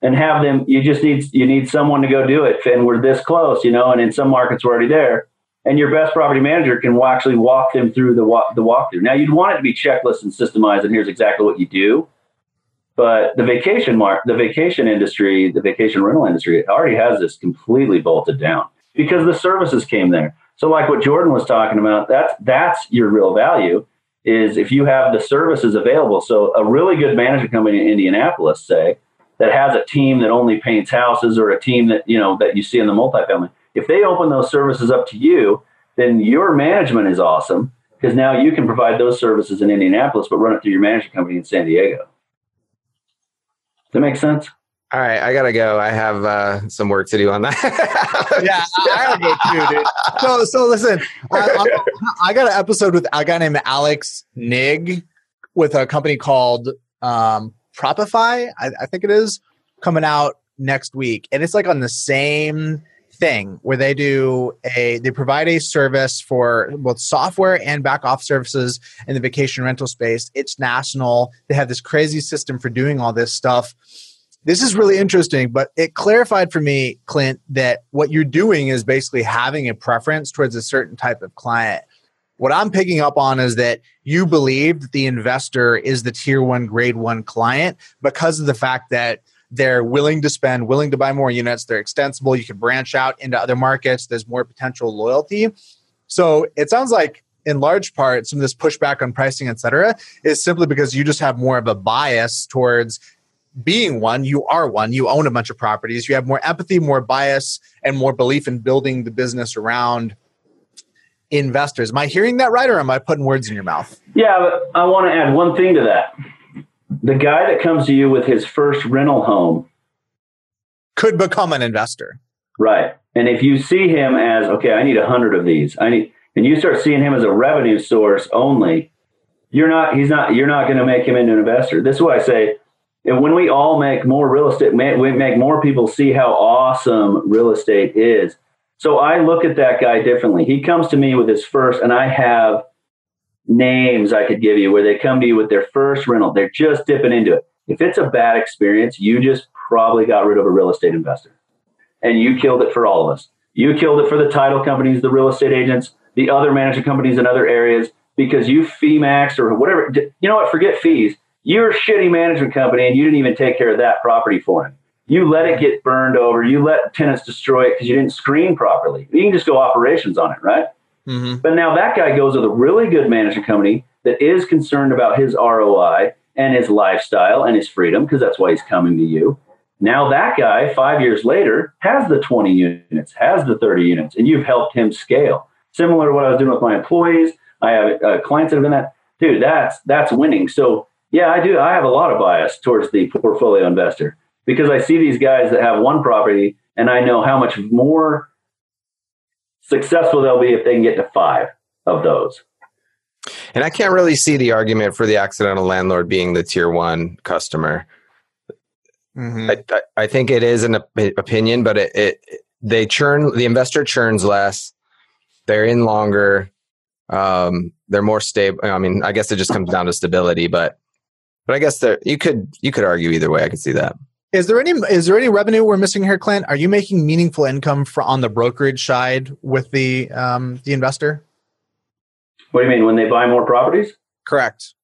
[SPEAKER 3] and have them you just need you need someone to go do it and we're this close you know and in some markets we're already there and your best property manager can actually walk them through the walk the walkthrough now you'd want it to be checklist and systemized and here's exactly what you do but the vacation mark, the vacation industry, the vacation rental industry already has this completely bolted down because the services came there. So like what Jordan was talking about, that's that's your real value is if you have the services available. So a really good management company in Indianapolis, say, that has a team that only paints houses or a team that, you know, that you see in the multifamily, if they open those services up to you, then your management is awesome because now you can provide those services in Indianapolis, but run it through your management company in San Diego that make sense?
[SPEAKER 4] All right, I gotta go. I have uh, some work to do on that.
[SPEAKER 5] yeah, I gotta go too, dude. So, so listen, I, I, got an episode with a guy named Alex Nig with a company called um, Propify, I, I think it is, coming out next week, and it's like on the same thing where they do a they provide a service for both software and back off services in the vacation rental space. It's national. They have this crazy system for doing all this stuff. This is really interesting but it clarified for me clint that what you're doing is basically having a preference towards a certain type of client. What I'm picking up on is that you believe that the investor is the tier one, grade one client because of the fact that they're willing to spend, willing to buy more units. They're extensible. You can branch out into other markets. There's more potential loyalty. So it sounds like, in large part, some of this pushback on pricing, et cetera, is simply because you just have more of a bias towards being one. You are one. You own a bunch of properties. You have more empathy, more bias, and more belief in building the business around investors. Am I hearing that right, or am I putting words in your mouth?
[SPEAKER 3] Yeah, but I want to add one thing to that. The guy that comes to you with his first rental home
[SPEAKER 5] could become an investor.
[SPEAKER 3] Right. And if you see him as, okay, I need a hundred of these, I need, and you start seeing him as a revenue source only, you're not, he's not, you're not going to make him into an investor. This is why I say, and when we all make more real estate, we make more people see how awesome real estate is. So I look at that guy differently. He comes to me with his first, and I have names I could give you where they come to you with their first rental. They're just dipping into it. If it's a bad experience, you just probably got rid of a real estate investor and you killed it for all of us. You killed it for the title companies, the real estate agents, the other management companies in other areas because you fee maxed or whatever. You know what? Forget fees. You're a shitty management company and you didn't even take care of that property for him. You let it get burned over. You let tenants destroy it because you didn't screen properly. You can just go operations on it, right? Mm-hmm. But now that guy goes with a really good management company that is concerned about his ROI and his lifestyle and his freedom because that's why he's coming to you. Now that guy, five years later, has the 20 units, has the 30 units, and you've helped him scale. Similar to what I was doing with my employees. I have uh, clients that have been that. Dude, that's that's winning. So yeah, I do. I have a lot of bias towards the portfolio investor because I see these guys that have one property and I know how much more successful they'll be if they can get to five of those.
[SPEAKER 4] And I can't really see the argument for the accidental landlord being the tier one customer. Mm-hmm. I, I, I, think it is an op- opinion, but it, it, they churn the investor churns less. They're in longer. Um, they're more stable. I mean, I guess it just comes down to stability, but but I guess there you could you could argue either way. I could see that.
[SPEAKER 5] Is there any is there any revenue we're missing here, Clint? Are you making meaningful income for, on the brokerage side with the um, the investor?
[SPEAKER 3] What do you mean when they buy more properties?
[SPEAKER 5] Correct.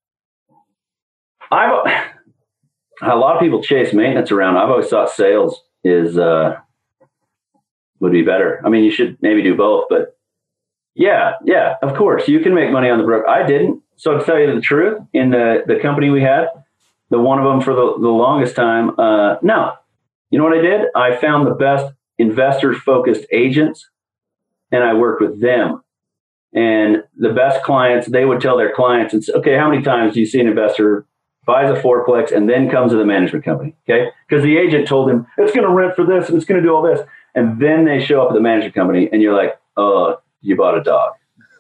[SPEAKER 3] I've a lot of people chase maintenance around. I've always thought sales is uh, would be better. I mean, you should maybe do both, but yeah, yeah, of course you can make money on the broker. I didn't. So to tell you the truth, in the the company we had, the one of them for the, the longest time. Uh, no, you know what I did? I found the best investor focused agents and I worked with them. And the best clients, they would tell their clients, say, okay, how many times do you see an investor buys a fourplex and then comes to the management company? Okay. Because the agent told him it's going to rent for this and it's going to do all this. And then they show up at the management company and you're like, oh, you bought a dog.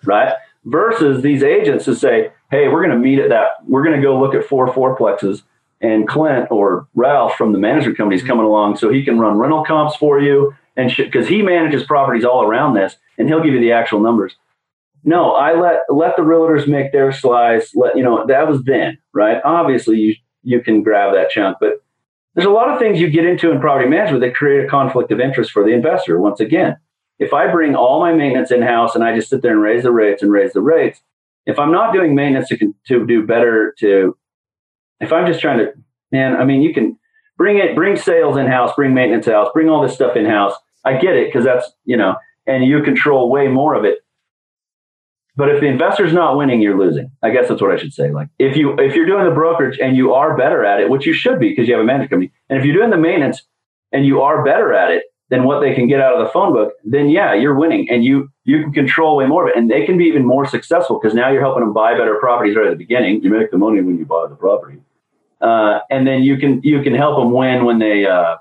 [SPEAKER 3] Right. Versus these agents to say, hey, we're going to meet at that. We're going to go look at four fourplexes, and Clint or Ralph from the management company is mm-hmm. coming along, so he can run rental comps for you, and because he manages properties all around this, and he'll give you the actual numbers. No, I let let the realtors make their slice. Let you know that was then, right? Obviously, you you can grab that chunk, but there's a lot of things you get into in property management that create a conflict of interest for the investor. Once again, if I bring all my maintenance in house and I just sit there and raise the rates and raise the rates, if I'm not doing maintenance to, to do better, to if I'm just trying to, man, I mean, you can bring it, bring sales in house, bring maintenance house, bring all this stuff in house. I get it because that's you know, and you control way more of it. But if the investor's not winning, you're losing. I guess that's what I should say. Like if you if you're doing the brokerage and you are better at it, which you should be because you have a management company, and if you're doing the maintenance and you are better at it, than what they can get out of the phone book, then yeah, you're winning and you you can control way more of it. And they can be even more successful because now you're helping them buy better properties right at the beginning. You make the money when you buy the property. Uh, and then you can you can help them win when they uh,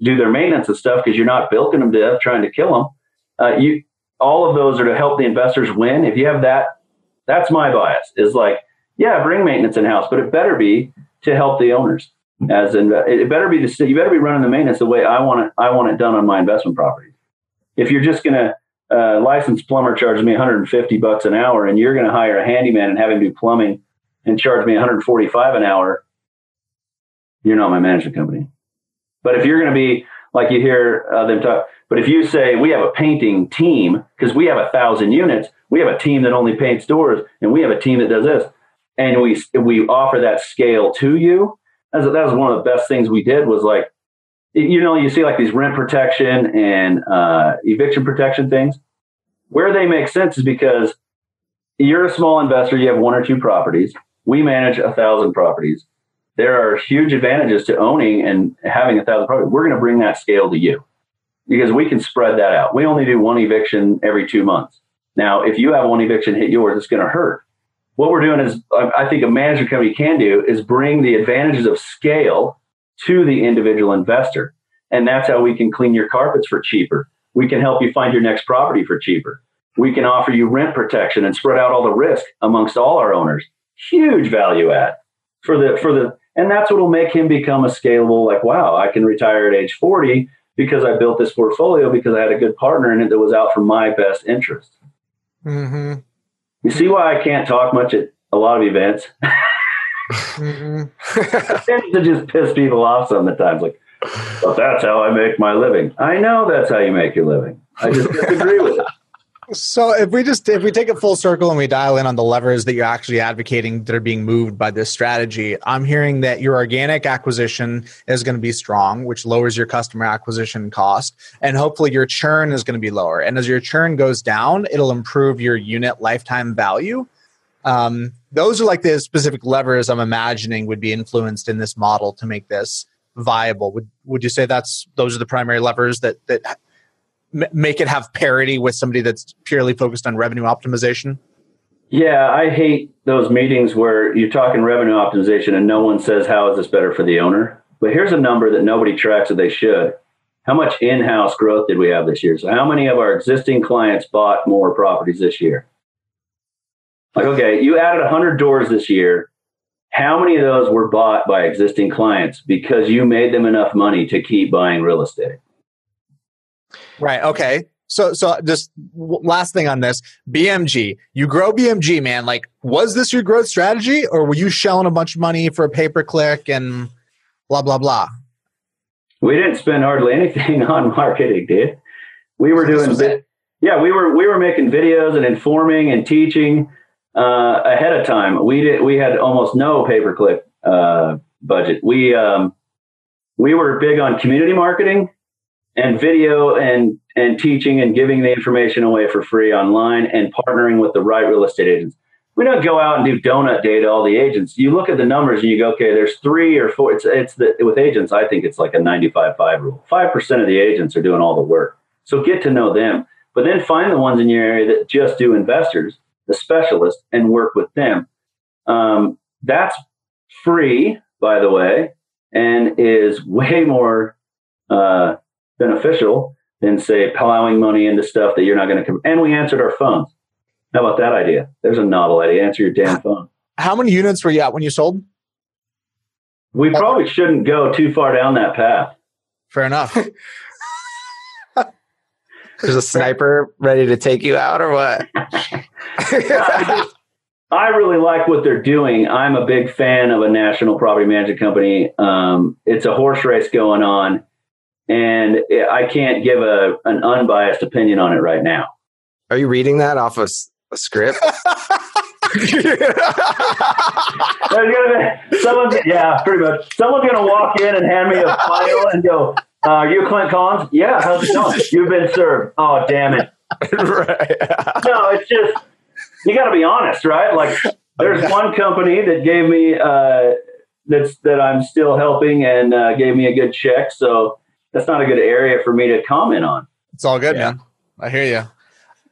[SPEAKER 3] do their maintenance and stuff because you're not bilking them to death trying to kill them. Uh, you all of those are to help the investors win. If you have that, that's my bias. Is like, yeah, bring maintenance in house, but it better be to help the owners as in, it better be the you better be running the maintenance the way I want it. I want it done on my investment properties. If you're just to uh, plumber charges me 150 bucks an hour, and you're to hire a handyman and have him do plumbing and charge me 145 an hour, you're not my management company. But if you're to be like you hear uh, them talk. But if you say we have a painting team because we have a thousand units, we have a team that only paints doors, and we have a team that does this, and we we offer that scale to you. As that was one of the best things we did was like, you know, you see like these rent protection and uh, eviction protection things. Where they make sense is because you're a small investor, you have one or two properties. We manage a thousand properties. There are huge advantages to owning and having a thousand properties. We're going to bring that scale to you because we can spread that out. We only do one eviction every two months. Now, if you have one eviction hit yours, it's going to hurt. What we're doing is, I think a management company can do is bring the advantages of scale to the individual investor. And that's how we can clean your carpets for cheaper. We can help you find your next property for cheaper. We can offer you rent protection and spread out all the risk amongst all our owners. Huge value add for the for the and that's what will make him become a scalable like wow, I can retire at age 40 because I built this portfolio because I had a good partner in it that was out for my best interest. Mm-hmm. You see why I can't talk much at a lot of events? mm-hmm. to just piss people off sometimes. Like, but that's how I make my living. I know that's how you make your living. I just disagree with it.
[SPEAKER 5] So if we just if we take it full circle and we dial in on the levers that you're actually advocating that are being moved by this strategy, I'm hearing that your organic acquisition is going to be strong, which lowers your customer acquisition cost, and hopefully your churn is going to be lower. And as your churn goes down, it'll improve your unit lifetime value. Um, those are like the specific levers I'm imagining would be influenced in this model to make this viable. Would would you say that's those are the primary levers that that make it have parity with somebody that's purely focused on revenue optimization?
[SPEAKER 3] Yeah, I hate those meetings where you're talking revenue optimization and no one says how is this better for the owner. But here's a number that nobody tracks that they should. How much in-house growth did we have this year? So how many of our existing clients bought more properties this year? Like, okay, you added 100 doors this year. How many of those were bought by existing clients because you made them enough money to keep buying real estate?
[SPEAKER 5] Right. Okay. So, so just last thing on this BMG, you grow BMG, man. Like, was this your growth strategy or were you shelling a bunch of money for a pay per click and blah, blah, blah?
[SPEAKER 3] We didn't spend hardly anything on marketing, dude. We were doing, yeah, we were, we were making videos and informing and teaching uh, ahead of time. We did, we had almost no pay per click uh, budget. We, um, we were big on community marketing and video and and teaching and giving the information away for free online and partnering with the right real estate agents. We don't go out and do donut day to all the agents. You look at the numbers and you go, okay, there's three or four. It's it's the with agents. I think it's like a 95-5 rule. Five percent of the agents are doing all the work. So get to know them, but then find the ones in your area that just do investors, the specialists, and work with them. Um, that's free, by the way, and is way more uh, beneficial than say plowing money into stuff that you're not going to come. And we answered our phones. How about that idea? There's a novel idea. Answer your damn phone.
[SPEAKER 5] How many units were you at when you sold?
[SPEAKER 3] We probably shouldn't go too far down that path.
[SPEAKER 5] Fair enough.
[SPEAKER 4] There's a sniper ready to take you out, or what?
[SPEAKER 3] I really like what they're doing. I'm a big fan of a national property management company. Um, it's a horse race going on and I can't give a an unbiased opinion on it right now.
[SPEAKER 4] Are you reading that off a, a script?
[SPEAKER 3] someone, yeah, pretty much. Someone's gonna walk in and hand me a file and go, uh, "Are you Clint Collins? Yeah, how's it going? You've been served. Oh, damn it! right. no, it's just you got to be honest, right? Like, there's okay. one company that gave me uh, that's that I'm still helping and uh, gave me a good check, so that's not a good area for me to comment on.
[SPEAKER 5] It's all good, yeah. man. I hear you.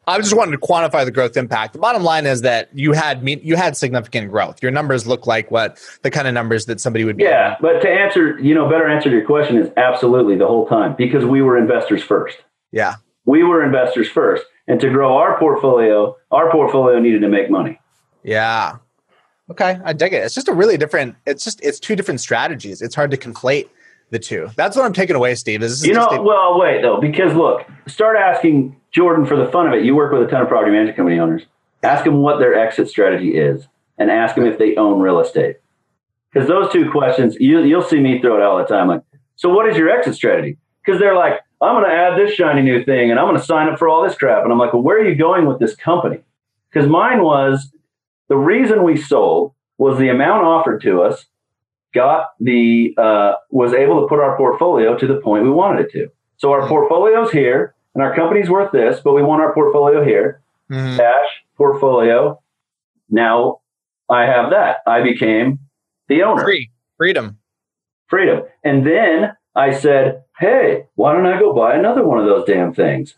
[SPEAKER 5] I was just wanted to quantify the growth impact. The bottom line is that you had you had significant growth. Your numbers look like what the kind of numbers that somebody would be.
[SPEAKER 3] Yeah, but to answer, you know, better answer to your question is absolutely the whole time because we were investors first.
[SPEAKER 5] Yeah,
[SPEAKER 3] we were investors first, and to grow our portfolio, our portfolio needed to make money.
[SPEAKER 5] Yeah. Okay, I dig it. It's just a really different. It's just it's two different strategies. It's hard to conflate the two. That's what I'm taking away, Steve. Is
[SPEAKER 3] you know, well, wait though, because look, start asking Jordan for the fun of it. You work with a ton of property management company owners. Ask them what their exit strategy is, and ask them if they own real estate. Because those two questions, you, you'll see me throw it out all the time. Like, so what is your exit strategy? because they're like, I'm going to add this shiny new thing and I'm going to sign up for all this crap. And I'm like, well, where are you going with this company? Because mine was the reason we sold was the amount offered to us got the uh, was able to put our portfolio to the point we wanted it to. So our portfolio's here and our company's worth this, but we want our portfolio here. Mm-hmm. Cash portfolio. Now I have that. I became the owner.
[SPEAKER 5] Free. Freedom.
[SPEAKER 3] Freedom. And then I said, hey, why don't I go buy another one of those damn things?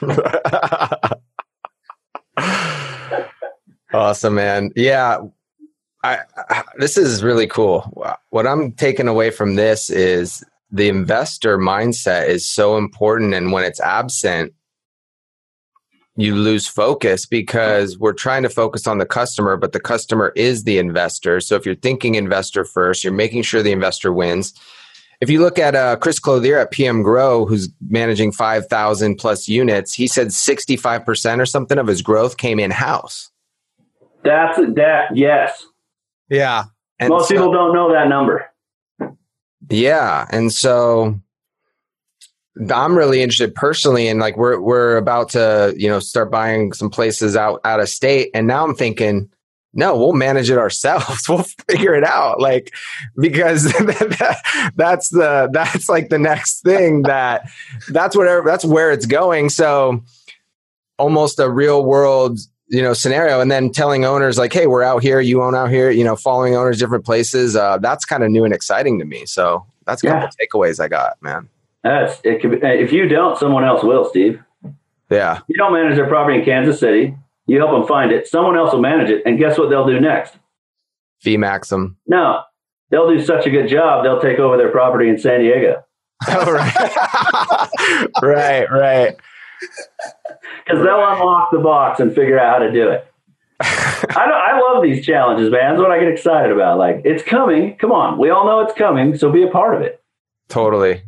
[SPEAKER 4] awesome, man. Yeah. I, this is really cool. What I'm taking away from this is the investor mindset is so important. And when it's absent, you lose focus because we're trying to focus on the customer, but the customer is the investor. So if you're thinking investor first, you're making sure the investor wins. If you look at uh, Chris Clothier at PM Grow, who's managing 5,000 plus units, he said 65% or something of his growth came in house.
[SPEAKER 3] That's that. Yes.
[SPEAKER 5] Yeah.
[SPEAKER 3] And Most so, people don't know that number.
[SPEAKER 4] Yeah. And so I'm really interested personally and like we're we're about to, you know, start buying some places out out of state and now I'm thinking no, we'll manage it ourselves. We'll figure it out. Like, because that's the, that's like the next thing that that's whatever, that's where it's going. So almost a real world, you know, scenario. And then telling owners like, Hey, we're out here, you own out here, you know, following owners different places. Uh, that's kind of new and exciting to me. So that's a couple yeah. takeaways I got, man.
[SPEAKER 3] That's it. Could be, if you don't, someone else will, Steve.
[SPEAKER 4] Yeah.
[SPEAKER 3] You don't manage their property in Kansas City. You help them find it. Someone else will manage it. And guess what they'll do next?
[SPEAKER 4] Fee maxim.
[SPEAKER 3] No, they'll do such a good job. They'll take over their property in San Diego.
[SPEAKER 4] oh, right. right, right.
[SPEAKER 3] Because they'll unlock the box and figure out how to do it. I, I love these challenges, man. That's what I get excited about. Like, it's coming. Come on. We all know it's coming. So be a part of it.
[SPEAKER 4] Totally.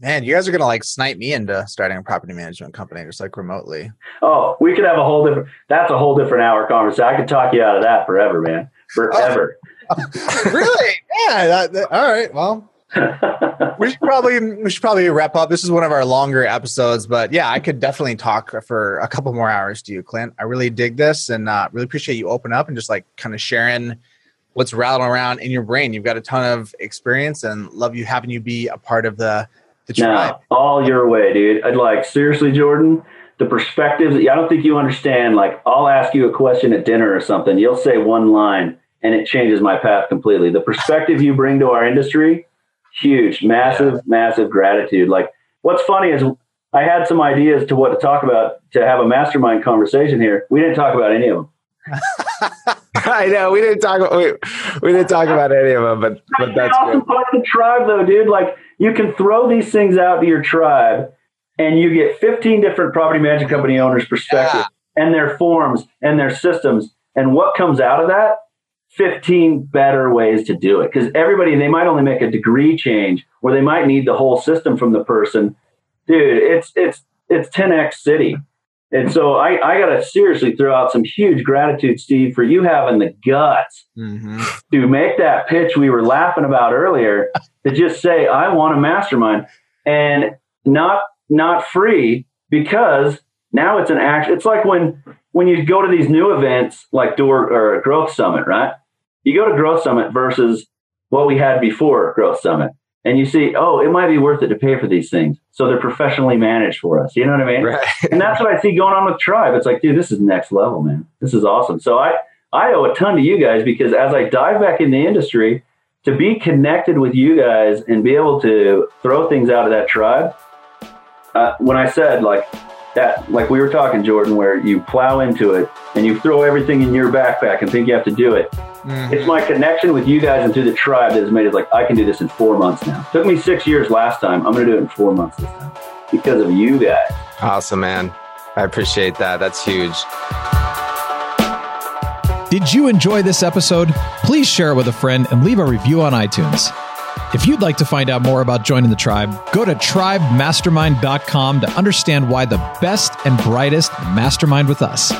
[SPEAKER 5] Man, you guys are gonna like snipe me into starting a property management company just like remotely.
[SPEAKER 3] Oh, we could have a whole different. That's a whole different hour conversation. I could talk you out of that forever, man. Forever.
[SPEAKER 5] really? Yeah. That, that, all right. Well, we should probably we should probably wrap up. This is one of our longer episodes, but yeah, I could definitely talk for a couple more hours to you, Clint. I really dig this, and uh, really appreciate you open up and just like kind of sharing what's rattling around in your brain. You've got a ton of experience, and love you having you be a part of the the tribe.
[SPEAKER 3] No, all your way, dude. I'd like seriously, Jordan. The perspectives. I don't think you understand. Like, I'll ask you a question at dinner or something. You'll say one line, and it changes my path completely. The perspective you bring to our industry, huge, massive, yeah. massive gratitude. Like, what's funny is I had some ideas to what to talk about to have a mastermind conversation here. We didn't talk about any of them.
[SPEAKER 4] I know we didn't talk. We, we didn't talk about any of them, but but that's, awesome
[SPEAKER 3] good. part of the tribe, though, dude. Like you can throw these things out to your tribe and you get 15 different property management company owners' perspective yeah. and their forms and their systems. And what comes out of that? 15 better ways to do it. Because everybody, they might only make a degree change or they might need the whole system from the person. Dude, it's it's it's 10x city. And so I, I got to seriously throw out some huge gratitude, Steve, for you having the guts mm-hmm. to make that pitch we were laughing about earlier to just say, I want a mastermind and not, not free because now it's an act. It's like when, when you go to these new events like Door or Growth Summit, right? You go to Growth Summit versus what we had before Growth Summit and you see, oh, it might be worth it to pay for these things. So they're professionally managed for us. You know what I mean? Right. and that's what I see going on with Tribe. It's like, dude, this is next level, man. This is awesome. So I, I owe a ton to you guys because as I dive back in the industry, to be connected with you guys and be able to throw things out of that tribe. Uh, when I said like that, like we were talking, Jordan, where you plow into it and you throw everything in your backpack and think you have to do it Mm-hmm. It's my connection with you guys and through the tribe that has made it like I can do this in four months now. It took me six years last time. I'm going to do it in four months this time because of you guys.
[SPEAKER 4] Awesome, man. I appreciate that. That's huge.
[SPEAKER 1] Did you enjoy this episode? Please share it with a friend and leave a review on iTunes. If you'd like to find out more about joining the tribe, go to tribemastermind.com to understand why the best and brightest mastermind with us.